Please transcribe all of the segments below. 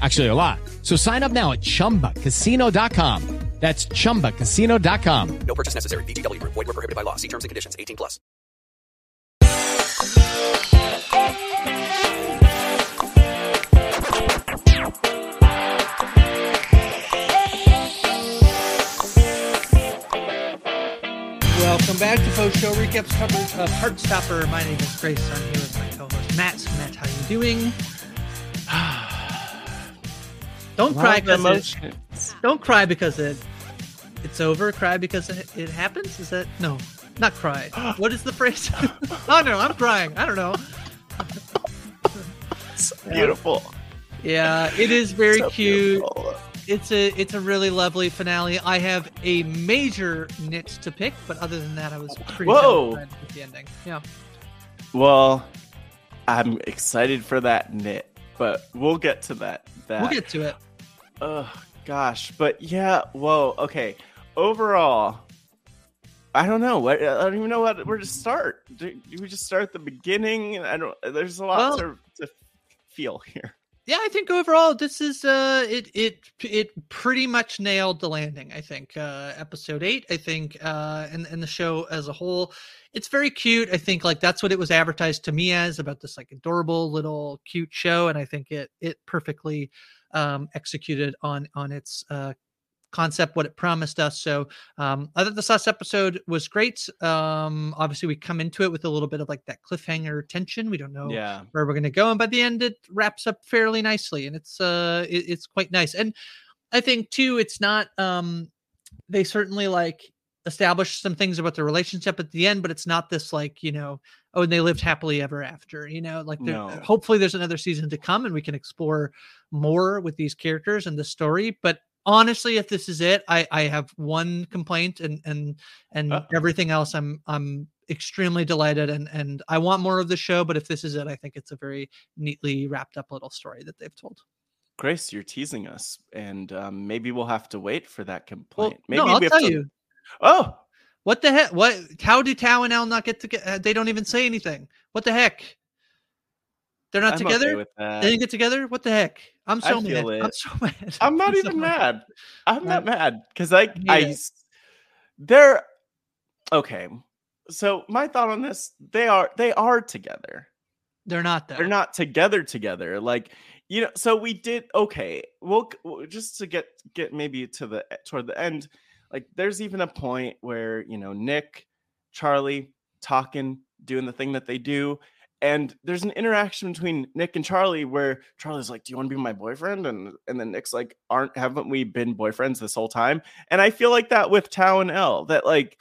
Actually, a lot. So sign up now at chumbacasino.com. That's chumbacasino.com. No purchase necessary. VGW Group. Void were prohibited by law. See terms and conditions. 18 plus. Welcome back to Post Show Recaps coverage of uh, Heartstopper. My name is Grace. I'm here with my co-host Matt. Matt, how you doing? Don't cry because it, don't cry because it it's over. Cry because it, it happens. Is that no? Not cry. what is the phrase? oh no, I'm crying. I don't know. It's beautiful. Yeah, it is very So cute. beautiful. It's a it's a really lovely finale. I have a major nit to pick, but other than that, I was pretty Whoa. with the ending. Yeah. Well, I'm excited for that knit, but we'll get to that. That We'll get to it. Oh gosh, but yeah. Whoa. Okay. Overall, I don't know. What I don't even know what where to start. Do, do we just start at the beginning? I don't. There's a lot Well- to, to feel here. Yeah, I think overall this is uh it it it pretty much nailed the landing. I think uh episode 8, I think uh and and the show as a whole it's very cute. I think like that's what it was advertised to me as about this like adorable little cute show and I think it it perfectly um executed on on its uh concept what it promised us. So um i thought this last episode was great. Um obviously we come into it with a little bit of like that cliffhanger tension. We don't know Yeah. where we're going to go and by the end it wraps up fairly nicely and it's uh it, it's quite nice. And i think too it's not um they certainly like establish some things about the relationship at the end but it's not this like you know oh and they lived happily ever after you know like No. hopefully there's another season to come and we can explore more with these characters and the story but honestly if this is it i i have one complaint and and and Uh-oh. everything else i'm i'm extremely delighted and and i want more of the show but if this is it i think it's a very neatly wrapped up little story that they've told Grace, you're teasing us, and um, maybe we'll have to wait for that well complaint. maybe no i'll we have tell to- you Oh, what the heck what how do tao and Elle not get together uh, they don't even say anything what the heck they're not I'm together okay they didn't get together what the heck i'm so mad feel i'm so mad I'm not so even mad. I'm not mad because I, hate I, they're okay. So my thought on this, they are, they are together. they're not though They're not together together. Like you know. So we did okay. We'll, just to get get maybe to the toward the end. Like there's even a point where you know Nick, Charlie talking, doing the thing that they do. And there's an interaction between Nick and Charlie where Charlie's like, "Do you want to be my boyfriend?" and and then Nick's like, "Aren't haven't we been boyfriends this whole time?" And I feel like that with Tao and Elle that like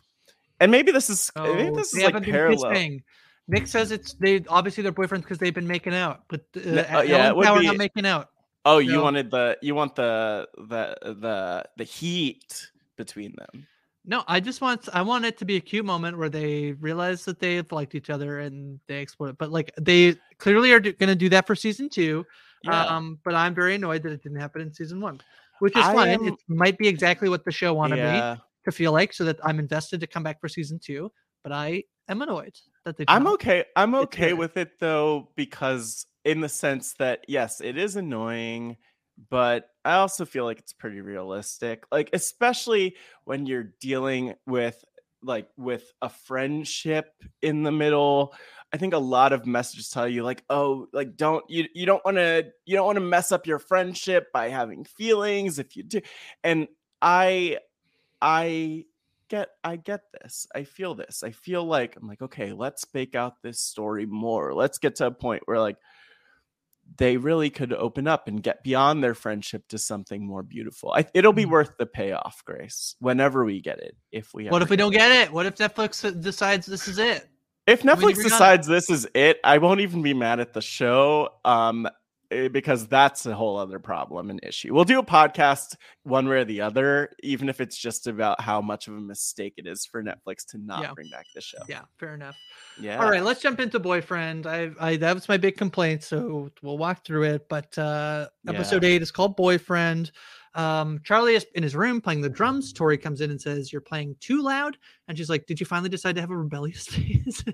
and maybe this is Oh, maybe this is like parallel. kissing. Nick says it's they obviously they're boyfriends because they've been making out, but uh, uh, yeah, it and would Tao are be- not making out. Oh, you wanted the you want the the the the heat between them. No, I just want I want it to be a cute moment where they realize that they've liked each other and they explore it. But like they clearly are going to do that for season two. Yeah. Um, but I'm very annoyed that it didn't happen in season one, which is I fine. am- It might be exactly what the show wanted me to feel like, so that I'm invested to come back for season two. But I am annoyed that they. I'm okay. I'm okay with it though because in the sense that yes, it is annoying, but I also feel like it's pretty realistic. Like especially when you're dealing with like with a friendship in the middle. I think a lot of messages tell you like, "Oh, like don't you you don't want to you don't want to mess up your friendship by having feelings if you do." And I I get I get this. I feel this. I feel like I'm like, okay, let's bake out this story more. Let's get to a point where like they really could open up and get beyond their friendship to something more beautiful. I, it'll be Mhm. worth the payoff, Grace, whenever we get it. If we What if we don't get it? What if Netflix decides this is it? if Netflix decides this is it, I won't even be mad at the show. Um, because that's a whole other problem and issue. We'll do a podcast one way or the other, even if it's just about how much of a mistake it is for Netflix to not Yeah. bring back the show. Yeah, fair enough. Yeah. All right, let's jump into boyfriend. I, I that was my big complaint, so we'll walk through it. But uh episode eight is called Boyfriend. Um, Charlie is in his room playing the drums. Tori comes in and says, "You're playing too loud," and she's like, "Did you finally decide to have a rebellious phase?"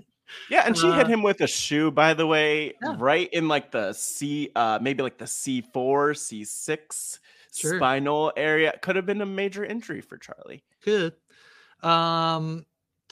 Yeah, and she hit Uh, him with a shoe, by the way, Yeah. right in like the C, uh, maybe like the C four, C six Sure. spinal area. Could have been a major injury for Charlie. Good. Um,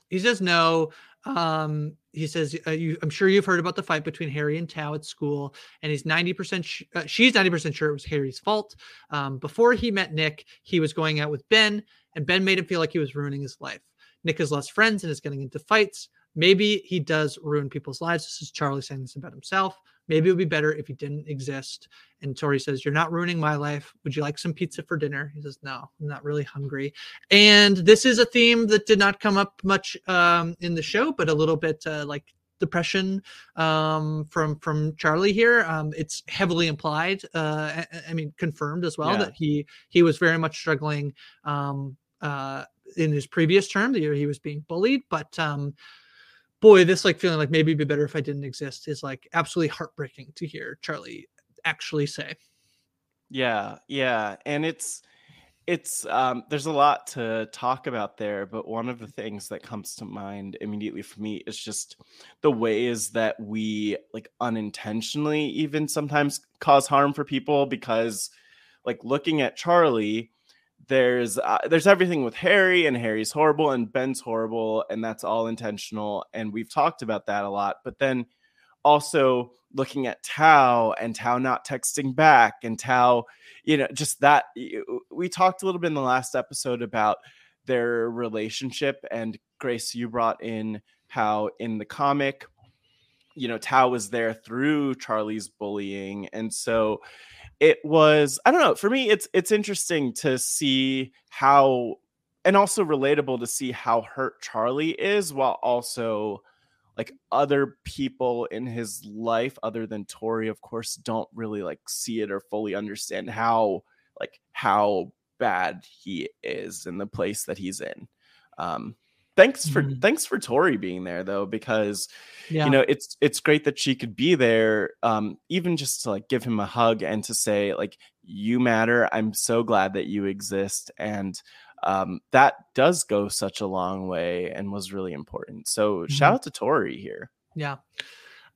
he says no. Um, he says, uh, you, "I'm sure you've heard about the fight between Harry and Tao at school, and he's 90 percent. Sh- uh, she's 90 percent sure it was Harry's fault. Um, before he met Nick, he was going out with Ben, and Ben made him feel like he was ruining his life. Nick has lost friends and is getting into fights. Maybe he does ruin people's lives. This is Charlie saying this about himself. Maybe it would be better if he didn't exist. And Tori says, You're not ruining my life. Would you like some pizza for dinner? He says, No, I'm not really hungry. And this is a theme that did not come up much um, in the show, but a little bit uh, like depression um, from from Charlie here. Um, it's heavily implied. Uh, I, I mean, confirmed as well Yeah. that he he was very much struggling um, uh, in his previous term, the year he was being bullied. But um, boy, this like feeling like maybe it'd be better if I didn't exist is like absolutely heartbreaking to hear Charlie actually say. Yeah, yeah, and it's it's um there's a lot to talk about there, but one of the things that comes to mind immediately for me is just the ways that we like unintentionally even sometimes cause harm for people because like looking at Charlie there's uh, there's everything with Harry and Harry's horrible and Ben's horrible and that's all intentional and we've talked about that a lot but then also looking at Tao and Tao not texting back and Tao you know just that we talked a little bit in the last episode about their relationship and Grace you brought in how in the comic you know Tao was there through Charlie's bullying and so it was I don't know for me it's it's interesting to see how and also relatable to see how hurt Charlie is while also like other people in his life other than Tori of course don't really like see it or fully understand how like how bad he is in the place that he's in. Um thanks for Mhm. thanks for Tori being there though because Yeah. you know it's it's great that she could be there um even just to like give him a hug and to say like you matter i'm so glad that you exist and um that does go such a long way and was really important so shout out to tori here Yeah.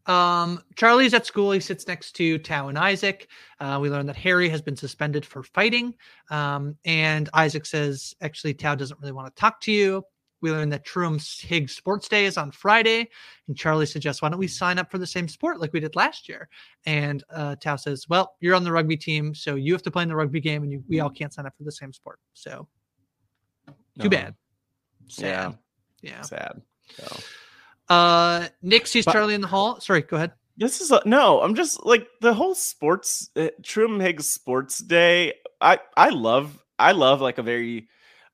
Um, Charlie's at school. He sits next to Tao and Isaac. Uh, we learn that Harry has been suspended for fighting. Um, and Isaac says, actually, Tao doesn't really want to talk to you. We learn that Truham Higgs Sports Day is on Friday. And Charlie suggests, why don't we sign up for the same sport like we did last year? And uh, Tao says, well, you're on the rugby team. So you have to play in the rugby game and you, we all can't sign up for the same sport. So too No. bad. yeah Sad. Yeah. sad so. Uh, Nick sees But- Charlie in the hall. Sorry, go ahead. This is a, no. I'm just like the whole sports uh, Truham Higgs Sports Day. I I love I love like a very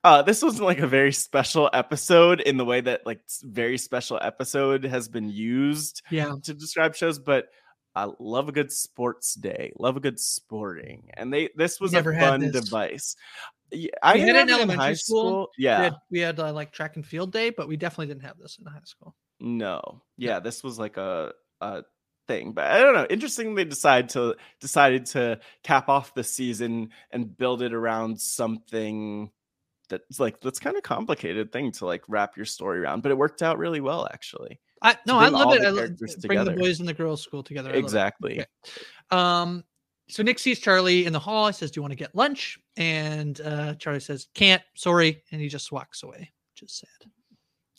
Uh, this was like a very special episode in the way that like very special episode has been used Yeah. to describe shows, but I love a good sports day, love a good sporting, and they this was a never had fun device. Yeah, I We had it in elementary high school. Yeah, We had, we had uh, like track and field day, but we definitely didn't have this in high school. No. Yeah, this was like a a thing. But I don't know. Interesting they decide to decided to cap off the season and build it around something that's like that's kind of complicated thing to like wrap your story around. But it worked out really well actually. I no, I love it. I love bring the boys and the girls school together. I. Exactly. Okay. Um, so Nick sees Charlie in the hall. He says, "Do you want to get lunch?" And uh, Charlie says, "Can't, sorry," and he just walks away, which is sad.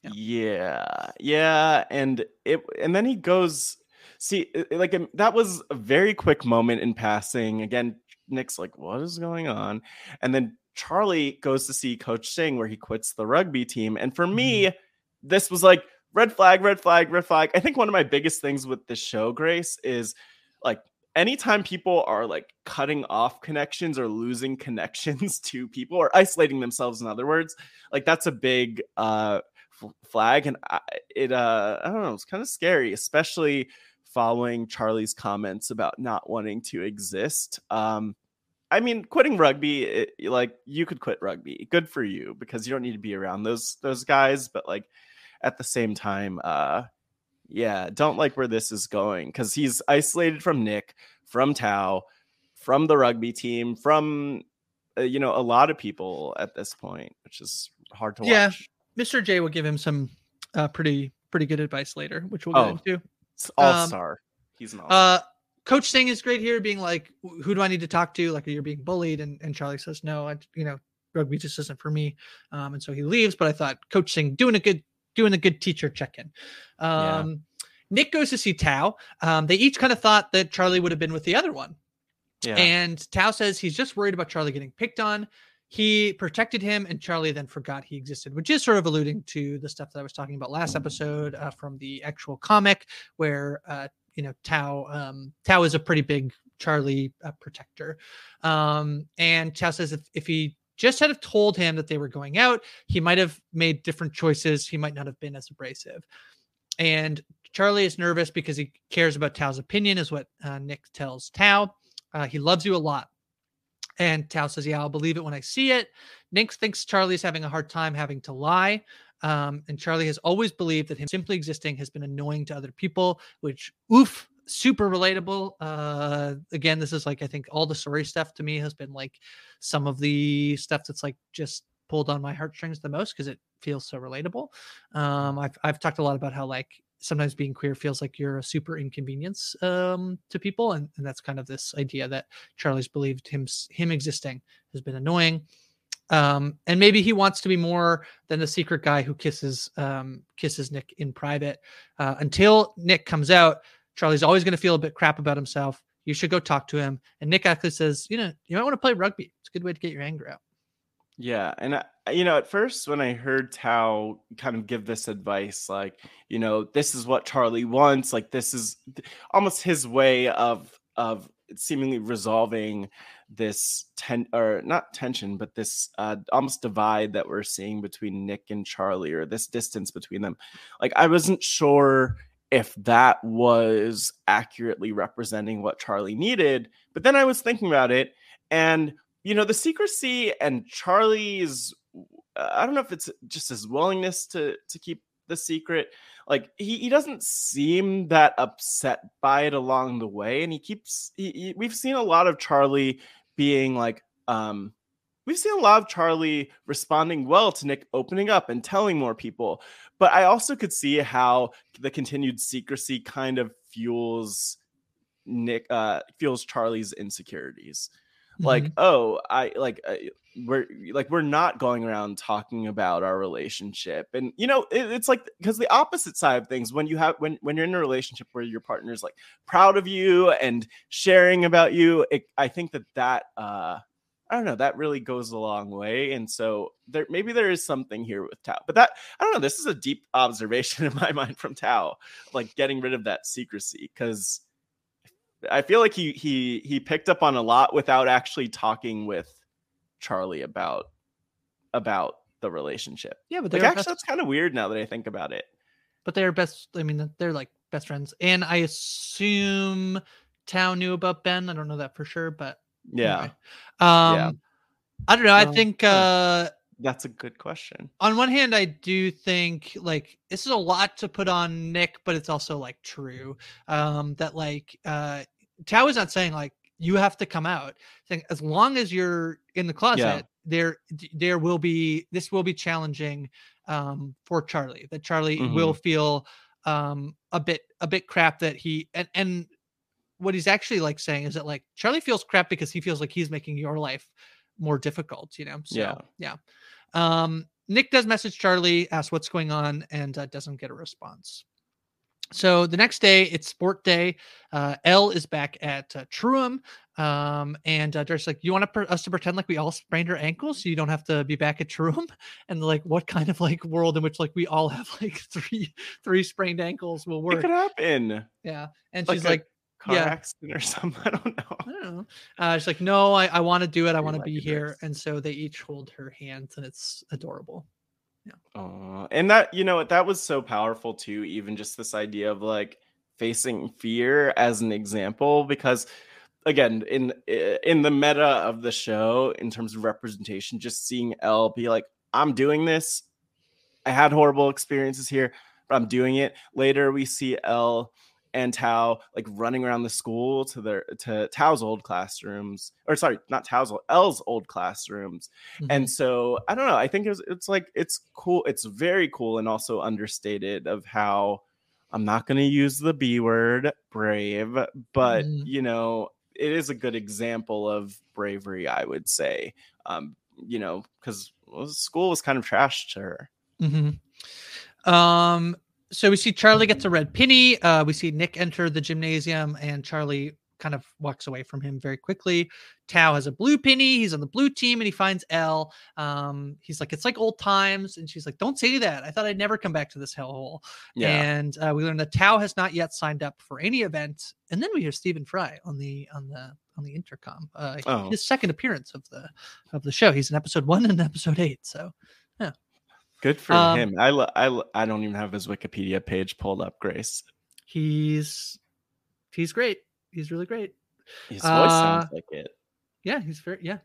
Yeah. Yeah. Yeah, and it and then he goes see like um, that was a very quick moment in passing. Again, Nick's like, "What is going on?" And then Charlie goes to see Coach Singh where he quits the rugby team. And for me, this was like red flag, red flag, red flag. I think one of my biggest things with this show, Grace, is like anytime people are like cutting off connections or losing connections to people or isolating themselves in other words like that's a big uh f- flag and I, it uh i don't know it's kind of scary especially following charlie's comments about not wanting to exist um i mean quitting rugby it, like you could quit rugby good for you because you don't need to be around those those guys but like at the same time uh yeah don't like where this is going because he's isolated from nick from tao from the rugby team from uh, you know a lot of people at this point which is hard to Yeah. watch Mr. J will give him some uh, pretty pretty good advice later, which we'll Oh, get into. It's all Um. He's an all Uh, Coach Singh is great here, being like, "Who do I need to talk to?" Like, you're being bullied, and, and Charlie says, "No, I, you know, rugby just isn't for me." Um, and so he leaves. But I thought Coach Singh doing a good doing a good teacher check in. Yeah. Um, Nick goes to see Tao. Um, they each kind of thought that Charlie would have been with the other one. yeah. And Tao says he's just worried about Charlie getting picked on. He protected him, and Charlie then forgot he existed, which is sort of alluding to the stuff that I was talking about last episode uh, from the actual comic, where uh, you know Tao um, Tao is a pretty big Charlie uh, protector, um, and Tao says if if he just had have told him that they were going out, he might have made different choices. He might not have been as abrasive. And Charlie is nervous because he cares about Tao's opinion, is what uh, Nick tells Tao. Uh, he loves you a lot. And Tao says, Yeah, I'll believe it when I see it. Nick thinks Charlie is having a hard time having to lie. Um, and Charlie has always believed that him simply existing has been annoying to other people, which, oof, super relatable. Uh, again, this is like, I think all the story stuff to me has been like some of the stuff that's like just pulled on my heartstrings the most because it feels so relatable. Um, I've, I've talked a lot about how like sometimes being queer feels like you're a super inconvenience um, to people. And, and that's kind of this idea that Charlie's believed him, him existing has been annoying. Um, and maybe he wants to be more than the secret guy who kisses um, kisses Nick in private. Uh, until Nick comes out, Charlie's always going to feel a bit crap about himself. You should go talk to him. And Nick actually says, you know, you might want to play rugby. It's a good way to get your anger out. Yeah, and I, you know, at first when I heard Tao kind of give this advice, like, you know, this is what Charlie wants, like this is almost his way of of seemingly resolving this ten or not tension, but this uh, almost divide that we're seeing between Nick and Charlie, or this distance between them. Like, I wasn't sure if that was accurately representing what Charlie needed, but then I was thinking about it, and you know the secrecy and charlie's uh, i don't know if it's just his willingness to to keep the secret like he, he doesn't seem that upset by it along the way and he keeps he, he- we've seen a lot of charlie being like um we've seen a lot of charlie responding well to nick opening up and telling more people but i also could see how the continued secrecy kind of fuels nick uh fuels charlie's insecurities like Mhm. oh i like uh, we're like we're not going around talking about our relationship and you know it, it's like because the opposite side of things when you have when when you're in a relationship where your partner's like proud of you and sharing about you it, i think that that uh I don't know. That really goes a long way, and so there maybe there is something here with Tao. But that I don't know. This is a deep observation in my mind from Tao, like getting rid of that secrecy, because I feel like he he he picked up on a lot without actually talking with Charlie about about the relationship. Yeah, but Like they're actually, best, that's kind of weird now that I think about it. but they're best. I mean, they're like best friends, and I assume Tao knew about Ben. I don't know that for sure, but Yeah, anyway. Um, I don't know. I Well, think uh, that's a good question. on one hand, I do think like this is a lot to put on Nick, but it's also like true. Um, that like uh Tao is not saying like you have to come out. Saying as long as you're in the closet, there there will be this will be challenging um for Charlie. That Charlie will feel um a bit a bit crap that he and and what he's actually like saying is that like Charlie feels crap because he feels like he's making your life more difficult, you know. So Yeah. yeah. Um Nick does message Charlie, asks what's going on, and uh, doesn't get a response. So the next day, it's sport day. Uh, Elle is back at uh, Truham, um, and uh, Darcy's like, "You want per- us to pretend like we all sprained our ankles, so you don't have to be back at Truham?" And like, "What kind of like world in which like we all have like three three sprained ankles will work? It work?" could happen. Yeah, and Like she's a like, Car Yeah. accident or something. I don't know. I don't know. Uh, she's like, no, I, I want to do it. I want to be here. And so they each hold her hands, and it's adorable. Aw, and that you know that was so powerful too even just this idea of like facing fear as an example because again in in the meta of the show in terms of representation just seeing Elle be like I'm doing this. I had horrible experiences here but I'm doing it. Later we see Elle and Tao like running around the school to their to Tao's old classrooms or sorry not Tao's old Elle's old classrooms Mhm. and so I don't know. I think it's it's like it's cool. It's very cool and also understated of how I'm not going to use the B word, brave, but Mhm. you know, it is a good example of bravery. I would say, um, you know, because school was kind of trash to her. Mhm. Um, so we see Charlie gets a red penny. Uh, we see Nick enter the gymnasium, and Charlie kind of walks away from him very quickly. Tao has a blue penny. He's on the blue team, and he finds Elle. Um, he's like, "It's like old times," and she's like, "Don't say that. I thought I'd never come back to this hellhole." Yeah, And uh, we learn that Tao has not yet signed up for any event, and then we hear Stephen Fry on the on the on the intercom. Uh, Oh. His second appearance of the of the show. He's in episode one and episode eight. So good for um, him. I I I don't even have his Wikipedia page pulled up. Grace, he's he's great. He's really great. his voice Uh, sounds like it. Yeah, he's very yeah.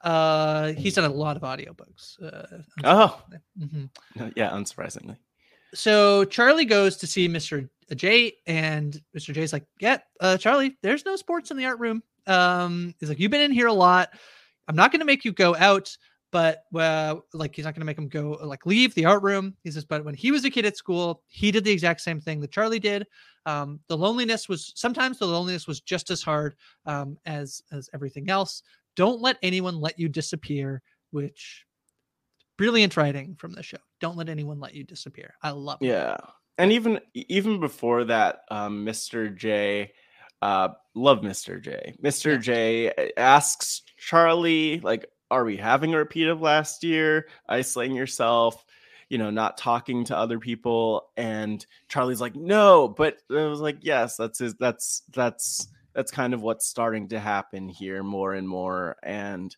Uh, he's done a lot of audiobooks. Uh, Oh, mhm. yeah, unsurprisingly. So Charlie goes to see Mr. J, and Mr. J's like, "Yeah, uh, Charlie, there's no sports in the art room." Um, he's like, "You've been in here a lot. I'm not going to make you go out, but uh, like he's not going to make him go like leave the art room." He says, "But when he was a kid at school, he did the exact same thing that Charlie did. Um, the loneliness was sometimes the loneliness was just as hard um, as as everything else. Don't let anyone let you disappear." Which brilliant writing from the show. Don't let anyone let you disappear. I love it. Yeah. And even even before that, um, Mr. J, uh, love Mr. J. Mr. Yeah. J uh, asks Charlie, like, are we having a repeat of last year? Isolating yourself, you know, not talking to other people. And Charlie's like, no, but I was like, yes, that's his, that's that's that's kind of what's starting to happen here more and more. And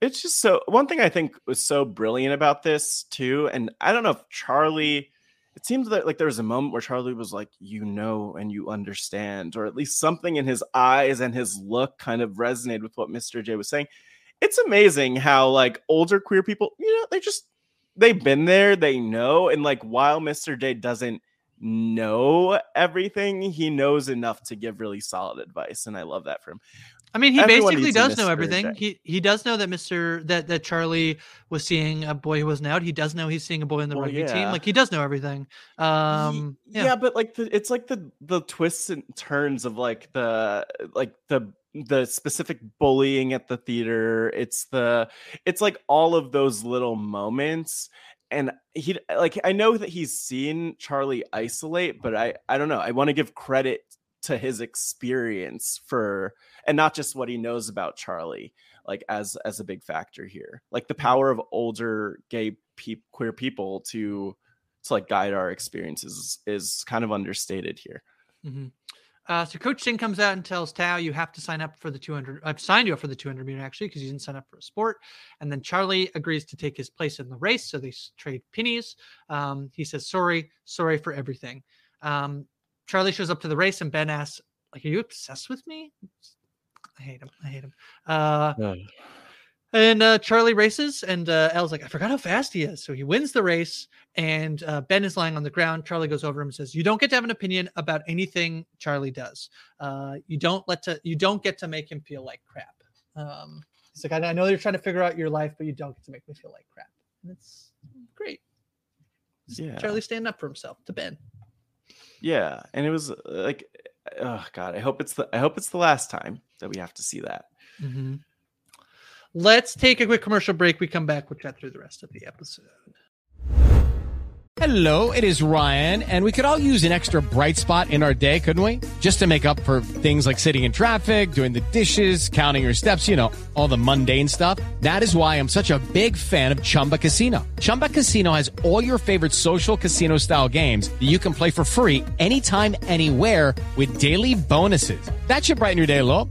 it's just so one thing I think was so brilliant about this too, and I don't know if Charlie. It seems that like there was a moment where Charlie was like, "You know, and you understand," or at least something in his eyes and his look kind of resonated with what Mr. J was saying. It's amazing how like older queer people, you know, they just they've been there, they know, and like while Mr. J doesn't know everything, he knows enough to give really solid advice, and I love that for him. I mean, he Everyone basically does know everything. J. He he does know that Mister that that Charlie was seeing a boy who wasn't out. He does know he's seeing a boy in the Well, rugby team. Like he does know everything. Um, yeah. yeah, but like the it's like the the twists and turns of like the like the the specific bullying at the theater it's the it's like all of those little moments and he like i know that he's seen charlie isolate but i i don't know i want to give credit to his experience for and not just what he knows about charlie like as as a big factor here like the power of older gay pe- queer people to to like guide our experiences is kind of understated here. Mhm. Uh, so Coach Singh comes out and tells Tao, "You have to sign up for the 200. I've signed you up for the 200 meter actually because you didn't sign up for a sport." And then Charlie agrees to take his place in the race, so they trade pennies. Um, he says, "Sorry, sorry for everything." Um, Charlie shows up to the race, and Ben asks, "Like, are you obsessed with me?" I hate him. I hate him. Uh, and uh, Charlie races, and uh, Elle's like, I forgot how fast he is. So he wins the race, and uh, Ben is lying on the ground. Charlie goes over him and says, "You don't get to have an opinion about anything Charlie does. Uh, you don't let to. You don't get to make him feel like crap." Um, he's like, I, "I know you're trying to figure out your life, but you don't get to make me feel like crap." And it's great. It's Yeah. Charlie standing up for himself to Ben. Yeah, and it was uh, like, oh god, I hope it's the I hope it's the last time that we have to see that. Mm-hmm. Let's take a quick commercial break. We come back. We'll chat through the rest of the episode. Hello, it is Ryan, and we could all use an extra bright spot in our day, couldn't we? Just to make up for things like sitting in traffic, doing the dishes, counting your steps, you know, all the mundane stuff. That is why I'm such a big fan of Chumba Casino. Chumba Casino has all your favorite social casino style games that you can play for free anytime, anywhere with daily bonuses. That should brighten your day a little.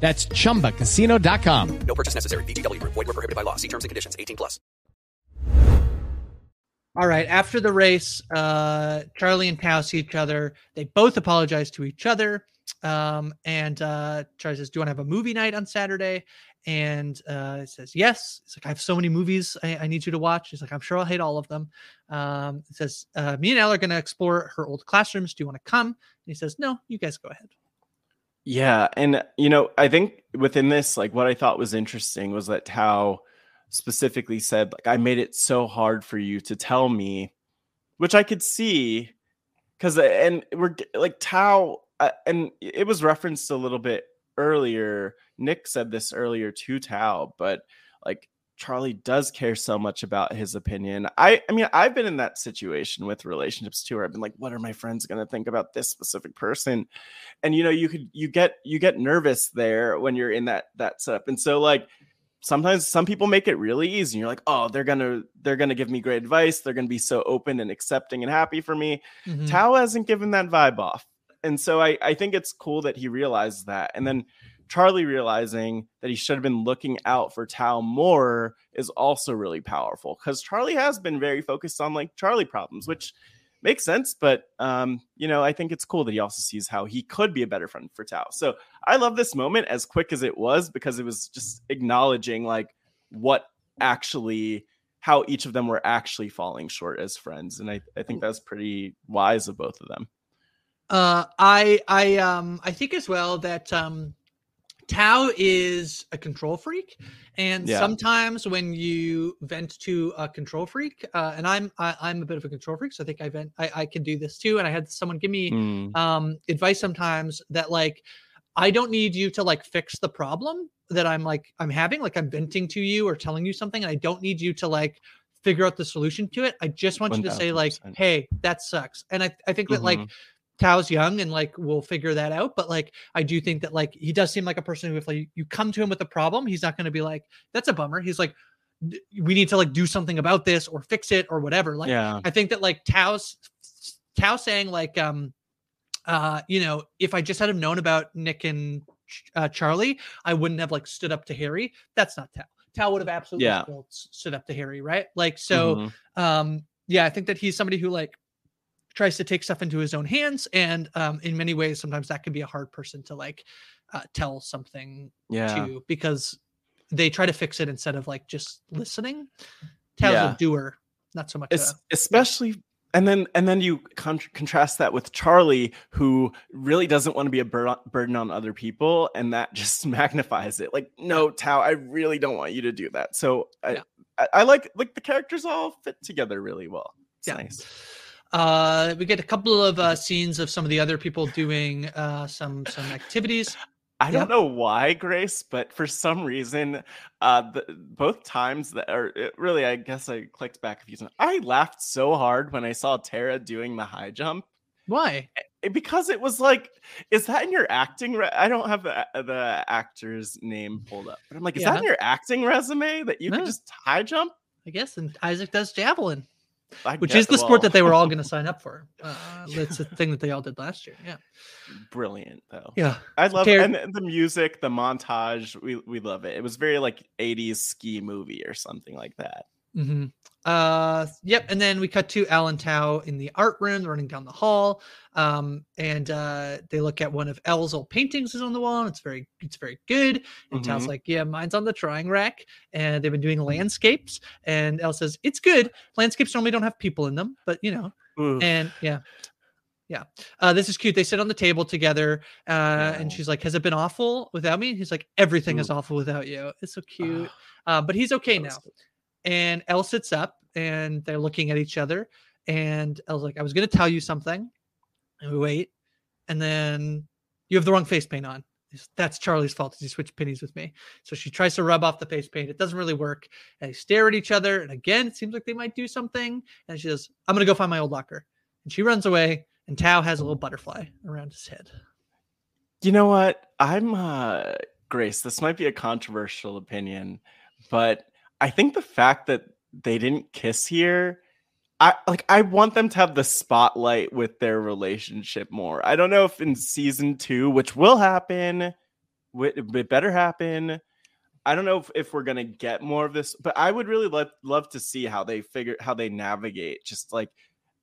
That's chumbacasino.com. No purchase necessary. VGW Group. Void were prohibited by law. See terms and conditions. 18 plus. All right. After the race, uh, Charlie and Tao see each other. They both apologize to each other. Um, and uh, Charlie says, Do you want to have a movie night on Saturday? And uh, he says, Yes. It's like, I have so many movies I, I need you to watch. He's like, I'm sure I'll hate all of them. Um, it says, uh, Me and Elle are going to explore her old classrooms. Do you want to come? And he says, No, you guys go ahead. Yeah, and you know, I think within this, like what I thought was interesting was that Tao specifically said, like, I made it so hard for you to tell me, which I could see, because and we're like Tao, uh, and it was referenced a little bit earlier. Nick said this earlier to Tao, but like Charlie does care so much about his opinion. I I mean, I've been in that situation with relationships too, where I've been like, what are my friends gonna think about this specific person? And you know, you could you get you get nervous there when you're in that that setup. And so like sometimes some people make it really easy. You're like, oh, they're gonna they're gonna give me great advice. They're gonna be so open and accepting and happy for me. Mhm. Tao hasn't given that vibe off. And so I, I think it's cool that he realized that. And then Charlie realizing that he should have been looking out for Tao more is also really powerful because Charlie has been very focused on like Charlie problems, which makes sense. But um, you know, I think it's cool that he also sees how he could be a better friend for Tao. So I love this moment as quick as it was because it was just acknowledging like what actually how each of them were actually falling short as friends. And I, I think that's pretty wise of both of them. Uh, I I um I think as well that um Tao is a control freak, and Yeah. sometimes when you vent to a control freak, uh, and I'm I, I'm a bit of a control freak, so I think I vent I, I can do this too. And I had someone give me Mm, um advice sometimes that like I don't need you to like fix the problem that I'm like I'm having, like I'm venting to you or telling you something, and I don't need you to like figure out the solution to it. I just want you to say like, hey, that sucks. And I, I think that like Mhm. Tao's young and like we'll figure that out. But like I do think that like he does seem like a person who if like you come to him with a problem, he's not gonna be like, that's a bummer. He's like, we need to like do something about this or fix it or whatever. Like yeah. I think that like Tao's Tao saying like um uh you know if I just had known about Nick and uh, Charlie, I wouldn't have like stood up to Harry. That's not Tao. Tao would have absolutely Yeah. stood up to Harry, right? Like so Mhm. um yeah, I think that he's somebody who like tries to take stuff into his own hands, and um, in many ways, sometimes that can be a hard person to like uh, tell something Yeah. to because they try to fix it instead of like just listening. Tao's Yeah. a doer, not so much. A, especially and then and then you con- contrast that with Charlie who really doesn't want to be a bur- burden on other people and that just magnifies it like no Tao I really don't want you to do that so I, Yeah. I, I like like the characters all fit together really well it's Yeah. nice uh, we get a couple of uh, scenes of some of the other people doing uh, some some activities. I don't Yeah. know why, Grace, but for some reason, uh, the, both times that, or it really, I guess I clicked back a few times. I laughed so hard when I saw Tara doing the high jump Why? eh, because it was like, is that in your acting? Re- I don't have the the actor's name pulled up, but I'm like, is that in your acting resume that you No. could just high jump? I guess and Isaac does javelin, I which is the sport that they were all going to sign up for. Uh, that's the thing that they all did last year. Yeah, brilliant though. yeah. I love Ter- and the- the music, the montage. We we love it. It was very like 80s ski movie or something like that. Hmm Uh, yep. And then we cut to Elle and Tao in the art room, running down the hall. Um, and uh, they look at one of Elle's old paintings is on the wall. And it's very, it's very good. And Tao's Mhm. like, yeah, mine's on the drawing rack. And they've been doing landscapes. And Elle says, it's good. Landscapes normally don't have people in them, but you know, Ooh. and yeah yeah uh this is cute they sit on the table together uh and she's like has it been awful without me and he's like everything is awful without you it's so cute Ah, uh, but he's okay now good. And Elle sits up and they're looking at each other and Elle's like I was gonna tell you something and we wait and then you have the wrong face paint on that's Charlie's fault. He switched pennies with me. So she tries to rub off the face paint. It doesn't really work. And they stare at each other. And again, it seems like they might do something. And she says, I'm going to go find my old locker. And she runs away. And Tao has a little butterfly around his head. You know what? I'm uh Grace, this might be a controversial opinion, but I think the fact that they didn't kiss here I like I want them to have the spotlight with their relationship more. I don't know if in season 2, which will happen, it better happen. I don't know if, if we're gonna get more of this, but I would really love love to see how they figure how they navigate just like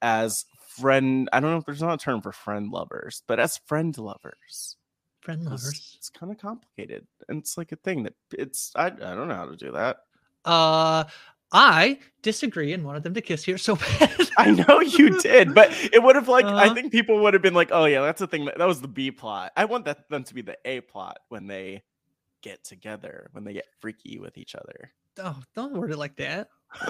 as friend. I don't know if there's not a term for friend lovers, but as friend lovers. Friend lovers. It's kind of complicated, and it's like a thing that it's I, I don't know how to do that. Uh, I disagree and wanted them to kiss here so bad. I know you did, but it would have like I Uh-huh. think people would have been like, oh yeah, that's the thing that, that was the B plot. I want that them to be the A plot when they get together, when they get freaky with each other. oh, don't word it like that.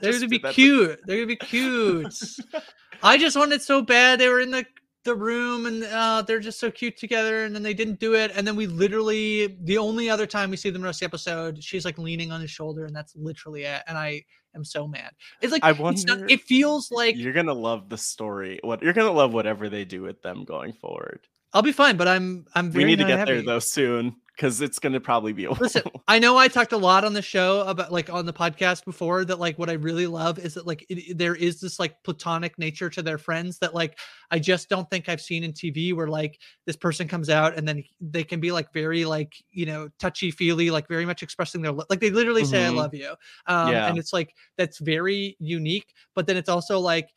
They're gonna be did- that's a- cute. They're gonna be cute. I just wanted so bad. They were in the the room and uh, they're just so cute together, and then they didn't do it. And then we literally the only other time we see them the rest of the episode, she's like leaning on his shoulder, and that's literally it. And I am so mad. It's like I it's not, it feels like you're gonna love the story. What you're gonna love whatever they do with them going forward. I'll be fine, but I'm I'm very we need to get there though soon because it's gonna probably be a Listen, I know I talked a lot on the show about like on the podcast before that like what I really love is that like it, there is this like platonic nature to their friends that like I just don't think I've seen in TV where like this person comes out and then they can be like very like you know touchy feely like very much expressing their lo- like they literally say I Mhm. love you um Yeah. and it's like that's very unique but then it's also like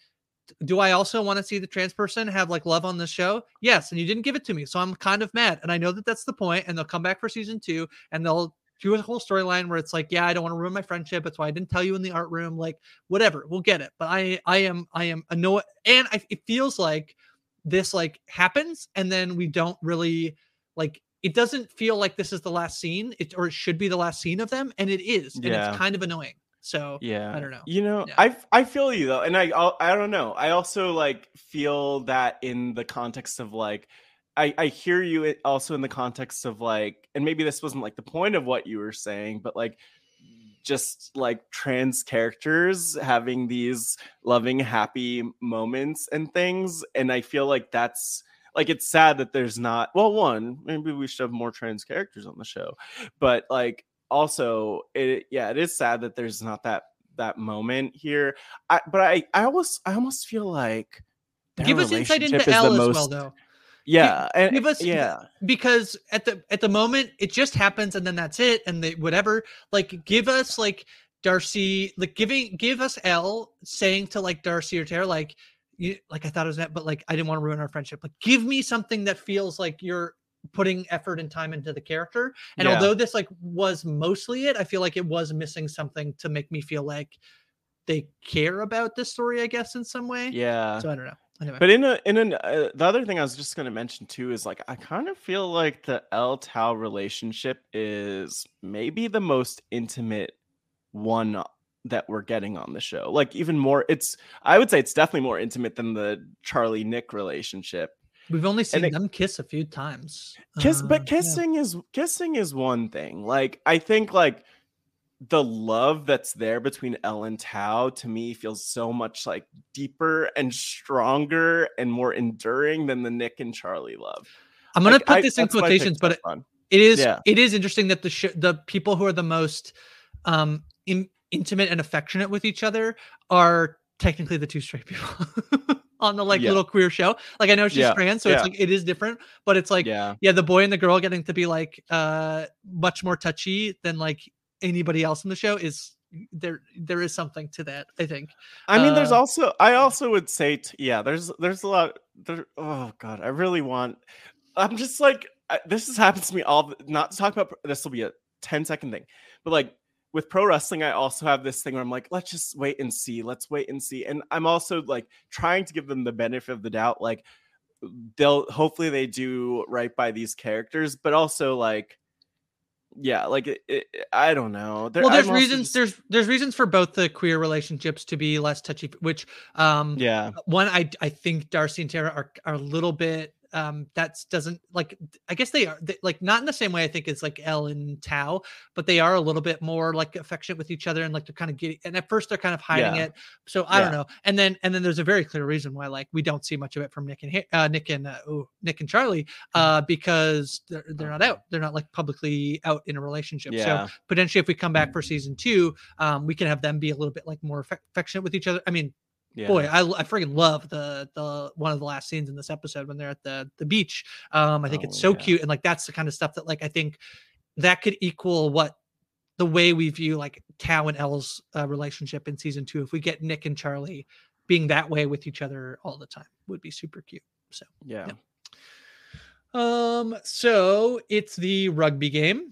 do I also want to see the trans person have like love on the show? Yes, and you didn't give it to me, so I'm kind of mad. And I know that that's the point, and they'll come back for season two, and they'll do a whole storyline where it's like, yeah, I don't want to ruin my friendship. That's why I didn't tell you in the art room. Like, whatever, we'll get it. But I, I am, I am annoyed, and I, it feels like this like happens, and then we don't really like. It doesn't feel like this is the last scene, it or it should be the last scene of them, and it is, and Yeah. it's kind of annoying. So yeah I don't know. you know Yeah. i i feel you though and i I'll- i don't know i also like feel that in the context of like i i hear you also in the context of like and maybe this wasn't like the point of what you were saying but like just like trans characters having these loving happy moments and things and i feel like that's like it's sad that there's not well one maybe we should have more trans characters on the show but like also it yeah it is sad that there's not that that moment here I, but i i almost i almost feel like give us insight into relationship is Elle the as most- well, though. yeah and give us- yeah because at the at the moment it just happens and then that's it and they whatever like give us like Darcy like giving give us Elle saying to like Darcy or Tara like you like I thought it was that, but like I didn't want to ruin our friendship. Like give me something that feels like you're putting effort and time into the character. And Yeah. although this like was mostly it, I feel like it was missing something to make me feel like they care about this story, I guess, in some way. Yeah. So I don't know. Anyway. But in a in an uh, the other thing I was just going to mention too is like I kind of feel like the Elle Tao relationship is maybe the most intimate one that we're getting on the show. Like even more it's I would say it's definitely more intimate than the Charlie Nick relationship. We've only seen it- them kiss a few times. Kiss Uh, but yeah. kissing is kissing is one thing. Like I think like the love that's there between Elle and Tao to me feels so much like deeper and stronger and more enduring than the Nick and Charlie love. I'm gonna Like, put this in I picked quotations, but it, it is Yeah. it is interesting that the sh- the people who are the most um in, intimate and affectionate with each other are technically the two straight people on the like Yeah. little queer show. Like I know she's Yeah, trans, so yeah. it's like it is different, but it's like yeah, yeah, the boy and the girl getting to be like uh much more touchy than like anybody else in the show is there there is something to that, I think. I mean, there's uh, also I also would say t- yeah, there's there's a lot there. Oh god, I really want. I'm just like I, this has happened to me all. the- Not to talk about this will be a 10 second thing, but like with pro wrestling, I also have this thing where I'm like, let's just wait and see. Let's wait and see. And I'm also like trying to give them the benefit of the doubt. Like they'll hopefully they do right by these characters, but also like. Yeah, like it, it, I don't know. There- well, there's reasons just- there's there's reasons for both the queer relationships to be less touchy, which um yeah, one I I think Darcy and Tara are are a little bit um that's doesn't like I guess they are they, like not in the same way I think as like Elle and Tao, but they are a little bit more like affectionate with each other and like they're kind of getting and at first they're kind of hiding Yeah. it. So I don't know. And then and then there's a very clear reason why like we don't see much of it from Nick and uh, Nick and uh, ooh, Nick and Charlie Mm. uh because they're they're not out. They're not like publicly out in a relationship. So potentially if we come back for season 2, um we can have them be a little bit like more affectionate with each other. I mean, yeah. boy i, I freaking love the the one of the last scenes in this episode when they're at the the beach um i think it's Oh, so yeah. cute and like that's the kind of stuff that like i think that could equal what the way we view like Tao and elle's uh, relationship in season two if we get nick and charlie being that way with each other all the time would be super cute so yeah. um, so it's the rugby game.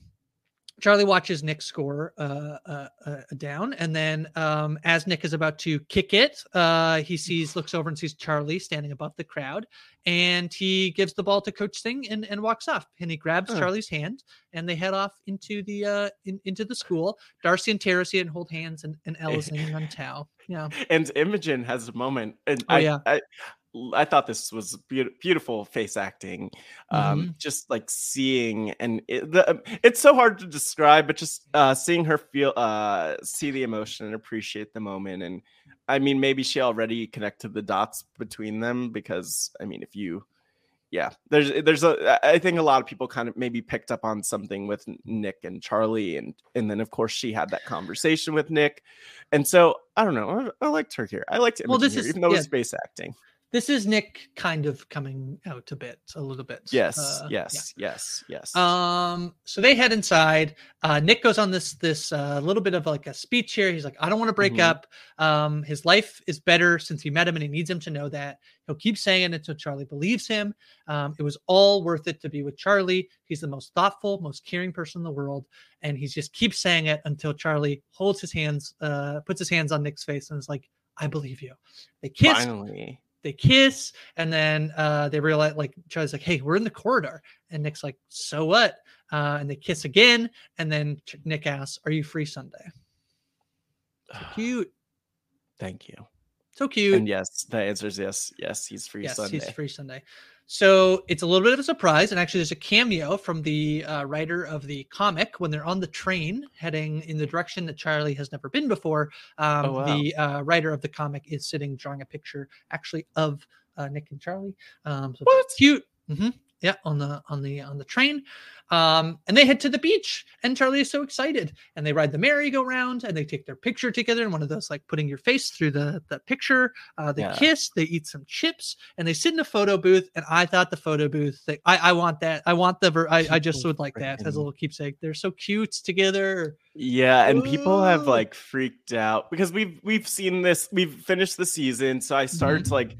Charlie watches Nick score uh, uh, uh, down, and then um, as Nick is about to kick it, uh, he sees, looks over and sees Charlie standing above the crowd, and he gives the ball to Coach Singh and, and walks off. And he grabs Huh. Charlie's hand, and they head off into the uh, in, into the school. Darcy and Tara see it and hold hands, and, and Elle is leaning on Tao. Yeah, and Imogen has a moment, and Oh, I, yeah. I, I thought this was beau- beautiful face acting. Um, just like seeing, and it, the, it's so hard to describe, but just uh, seeing her feel, uh, see the emotion and appreciate the moment. And I mean, maybe she already connected the dots between them because I mean, if you, yeah, there's there's a I think a lot of people kind of maybe picked up on something with Nick and Charlie, and and then of course she had that conversation with Nick, and so I don't know, I, I liked her here. I liked Imogen Well, this here, is- even though yeah. it's face acting. This is Nick kind of coming out a bit, a little bit. Yes, Uh, yeah. yes, yes, yes. Um, so they head inside. Uh, Nick goes on this this uh, little bit of like a speech here. He's like, I don't want to break Mhm. up. Um, his life is better since he met him, and he needs him to know that. He'll keep saying it until Charlie believes him. Um, it was all worth it to be with Charlie. He's the most thoughtful, most caring person in the world, and he just keeps saying it until Charlie holds his hands, uh, puts his hands on Nick's face, and is like, "I believe you." They kiss Finally, they kiss and then uh they realize like Charlie's like, hey, we're in the corridor. And Nick's like, so what? Uh and they kiss again. And then Nick asks, Are you free Sunday? So cute. thank you. So cute. And yes, the answer is yes. Yes, he's free yes, Sunday. he's free Sunday. So it's a little bit of a surprise. And actually, there's a cameo from the uh, writer of the comic when they're on the train heading in the direction that Charlie has never been before. Um, Oh, wow. The uh, writer of the comic is sitting drawing a picture actually of uh, Nick and Charlie. Um, so What? Cute. hmm yeah, on the on the on the train. Um, and they head to the beach, and Charlie is so excited. And they ride the merry-go-round, and they take their picture together. And one of those like putting your face through the the picture. Uh, they Yeah. kiss, they eat some chips, and they sit in a photo booth. And I thought the photo booth, they, I I want that. I want the. Ver- I I just would like that as a little keepsake. They're so cute together. Yeah, and people have like freaked out because we've we've seen this, we've finished the season, so I started Mm-hmm. to like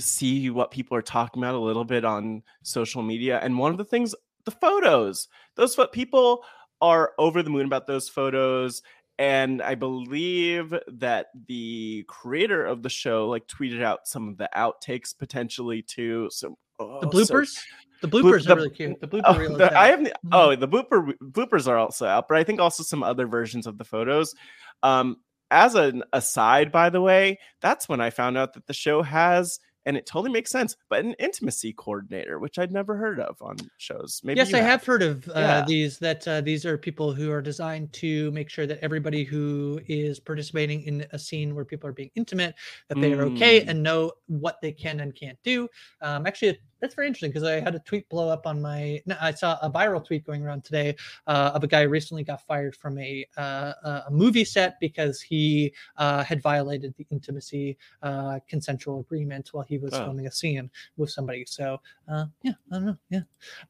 see what people are talking about a little bit on social media, and one of the things, the photos, those what people are over the moon about those photos. And I believe that the creator of the show like tweeted out some of the outtakes potentially too. So The oh, so bloopers, the Bloop- bloopers the- are really cute. The blooper Oh, reel the- I have the, oh the blooper bloopers are also out, but I think also some other versions of the photos. Um, as an aside, by the way, that's when I found out that the show has, and it totally makes sense, but an intimacy coordinator, which I'd never heard of on shows. Maybe yes, I have heard of uh, Yeah. these. That uh, these are people who are designed to make sure that everybody who is participating in a scene where people are being intimate, that they are okay Mm. and know what they can and can't do. Um, actually, that's very interesting because I had a tweet blow up on my. No, I saw a viral tweet going around today uh, of a guy who recently got fired from a uh, a movie set because he uh, had violated the intimacy uh, consensual agreement while he was Oh. filming a scene with somebody. So uh, yeah, I don't know. Yeah.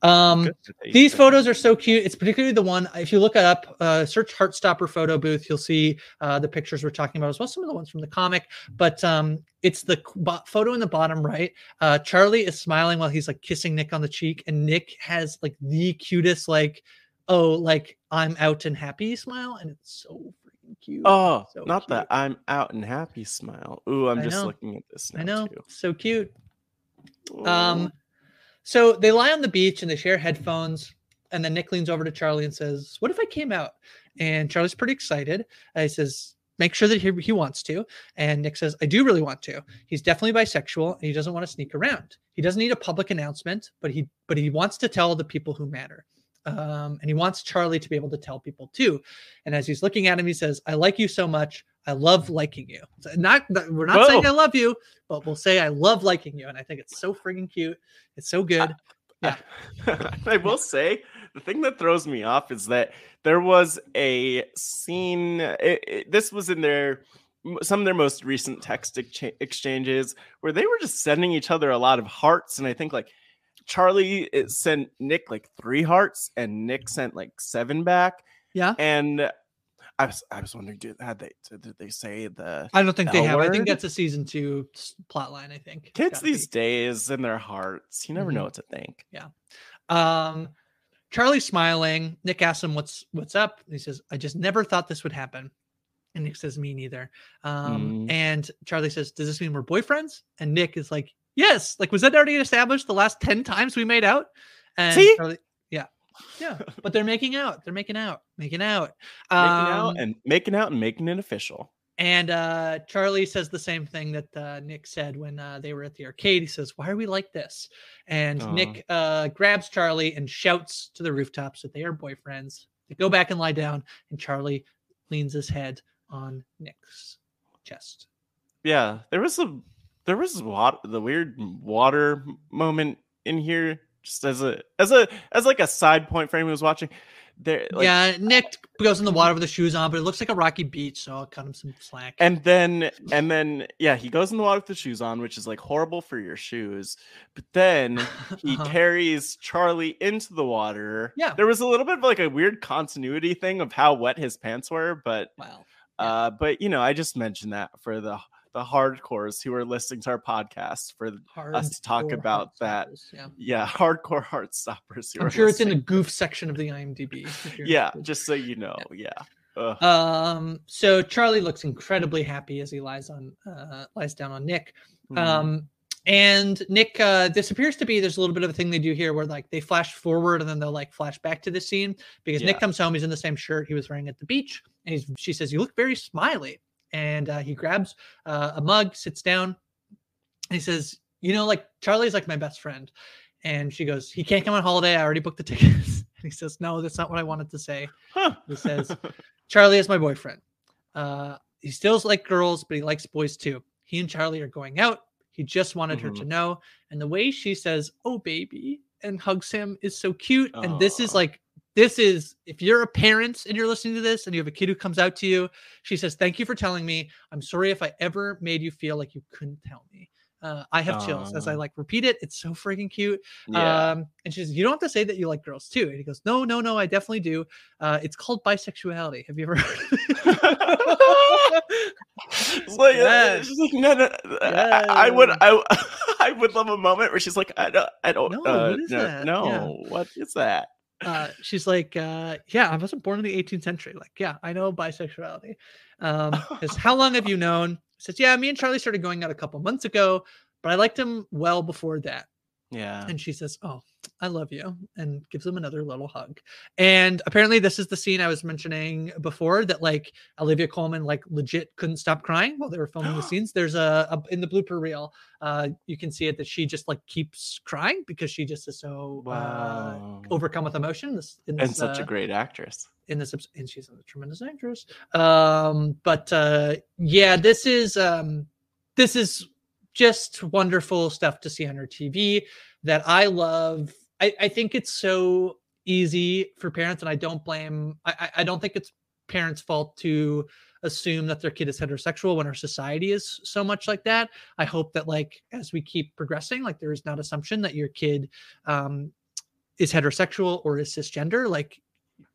Um, Good that they- these photos are so cute. It's particularly the one, if you look it up, uh, search Heartstopper photo booth, you'll see uh, the pictures we're talking about as well. Some of the ones from the comic, but um, it's the photo in the bottom right. Uh, Charlie is smiling while he's like kissing Nick on the cheek, and Nick has like the cutest, like, oh, like I'm out and happy smile. And it's so freaking cute. Oh, So not that I'm out and happy smile. Ooh, I'm I just know. looking at this now I know. too. So cute. Ooh. Um, so they lie on the beach and they share headphones. And then Nick leans over to Charlie and says, What if I came out? And Charlie's pretty excited. Uh, he says, Make sure that he, he wants to. And Nick says, I do really want to. He's definitely bisexual and he doesn't want to sneak around. He doesn't need a public announcement, but he but he wants to tell the people who matter. Um, and he wants Charlie to be able to tell people too. And as he's looking at him, he says, I like you so much. I love liking you. So not we're not saying I love you, but we'll say I love liking you. And I think it's so freaking cute. It's so good. Yeah. I will say the thing that throws me off is that there was a scene. It, it- this was in their some of their most recent text excha- exchanges where they were just sending each other a lot of hearts, and I think like Charlie sent Nick like three hearts, and Nick sent like seven back, Yeah. and. I was, I was wondering, did, had they did they say the I don't think they have. I think that's a season two plot line. I think kids these be. days in their hearts? You never Mhm. know what to think. Yeah. Um, Charlie's smiling. Nick asks him what's what's up. He says, "I just never thought this would happen." And Nick says, "Me neither." Um, Mm. and Charlie says, "Does this mean we're boyfriends?" And Nick is like, "Yes." Like, was that already established the last ten times we made out? And See? Charlie, yeah, yeah. But they're making out. They're making out. Making out. Making Um, out and making out and making it official. And uh, Charlie says the same thing that uh, Nick said when uh, they were at the arcade. He says, "Why are we like this?" And Aw. Nick uh, grabs Charlie and shouts to the rooftops that they are boyfriends. They go back and lie down, and Charlie leans his head on Nick's chest. Yeah, there was a there was water the weird water moment in here just as a as a as like a side point for anyone who's watching. There like, yeah, Nick goes in the water with the shoes on, but it looks like a rocky beach, so I'll cut him some slack. and then and then yeah, he goes in the water with the shoes on, which is like horrible for your shoes. But then he Uh-huh. carries Charlie into the water. Yeah. There was a little bit of like a weird continuity thing of how wet his pants were, but Wow. Yeah. uh but you know, I just mentioned that for the the hardcores who are listening to our podcast for us to talk about that. Yeah. yeah, hardcore heart stoppers. who I'm sure it's in the goof section of the IMDb. Yeah, interested. just so you know. Yeah. Ugh. Um, so Charlie looks incredibly happy as he lies on uh, lies down on Nick. Mhm. Um, and Nick, uh, this appears to be there's a little bit of a thing they do here where like they flash forward and then they'll like flash back to the scene because Nick comes home, he's in the same shirt he was wearing at the beach, and he's she says, "You look very smiley," and uh, he grabs uh, a mug, sits down, and he says, "You know, like Charlie's like my best friend." And she goes, "He can't come on holiday. I already booked the tickets." And he says, "No, that's not what I wanted to say." Huh. He says, Charlie is my boyfriend. Uh, he still like girls, but he likes boys too. He and Charlie are going out. He just wanted her to know. And the way she says, "Oh, baby," and hugs him is so cute. And this is like this is if you're a parent and you're listening to this and you have a kid who comes out to you, she says, "Thank you for telling me. I'm sorry if I ever made you feel like you couldn't tell me." Uh, I have chills as I like repeat it. It's so freaking cute. Yeah. Um, and she says, "You don't have to say that you like girls too." And he goes, "No, no, no, I definitely do. Uh, it's called bisexuality. Have you ever heard?" of it? It's like, uh, Yes. like, no, no. no, I, I would, I, I would love a moment where she's like, I don't, I don't, No, uh, what is no, that? no, Yeah. what is that? Uh, she's like, uh, yeah, I wasn't born in the 18th century. Like, yeah, I know bisexuality. Um, is how long have you known? Says, yeah, me and Charlie started going out a couple months ago, but I liked him well before that. Yeah. And she says, oh, I love you, and gives him another little hug. And apparently, this is the scene I was mentioning before that like Olivia Colman like legit couldn't stop crying while they were filming the scenes. There's a, a in the blooper reel, uh, you can see it that she just like keeps crying because she just is so uh, overcome with emotion. This in and this, such a uh, great actress. in this and she's a tremendous actress um but uh yeah this is um this is just wonderful stuff to see on her tv that i love. I i think it's so easy for parents and i don't blame i i don't think it's parents fault to assume that their kid is heterosexual when our society is so much like that. I hope that like as we keep progressing like there is not assumption that your kid um is heterosexual or is cisgender. Like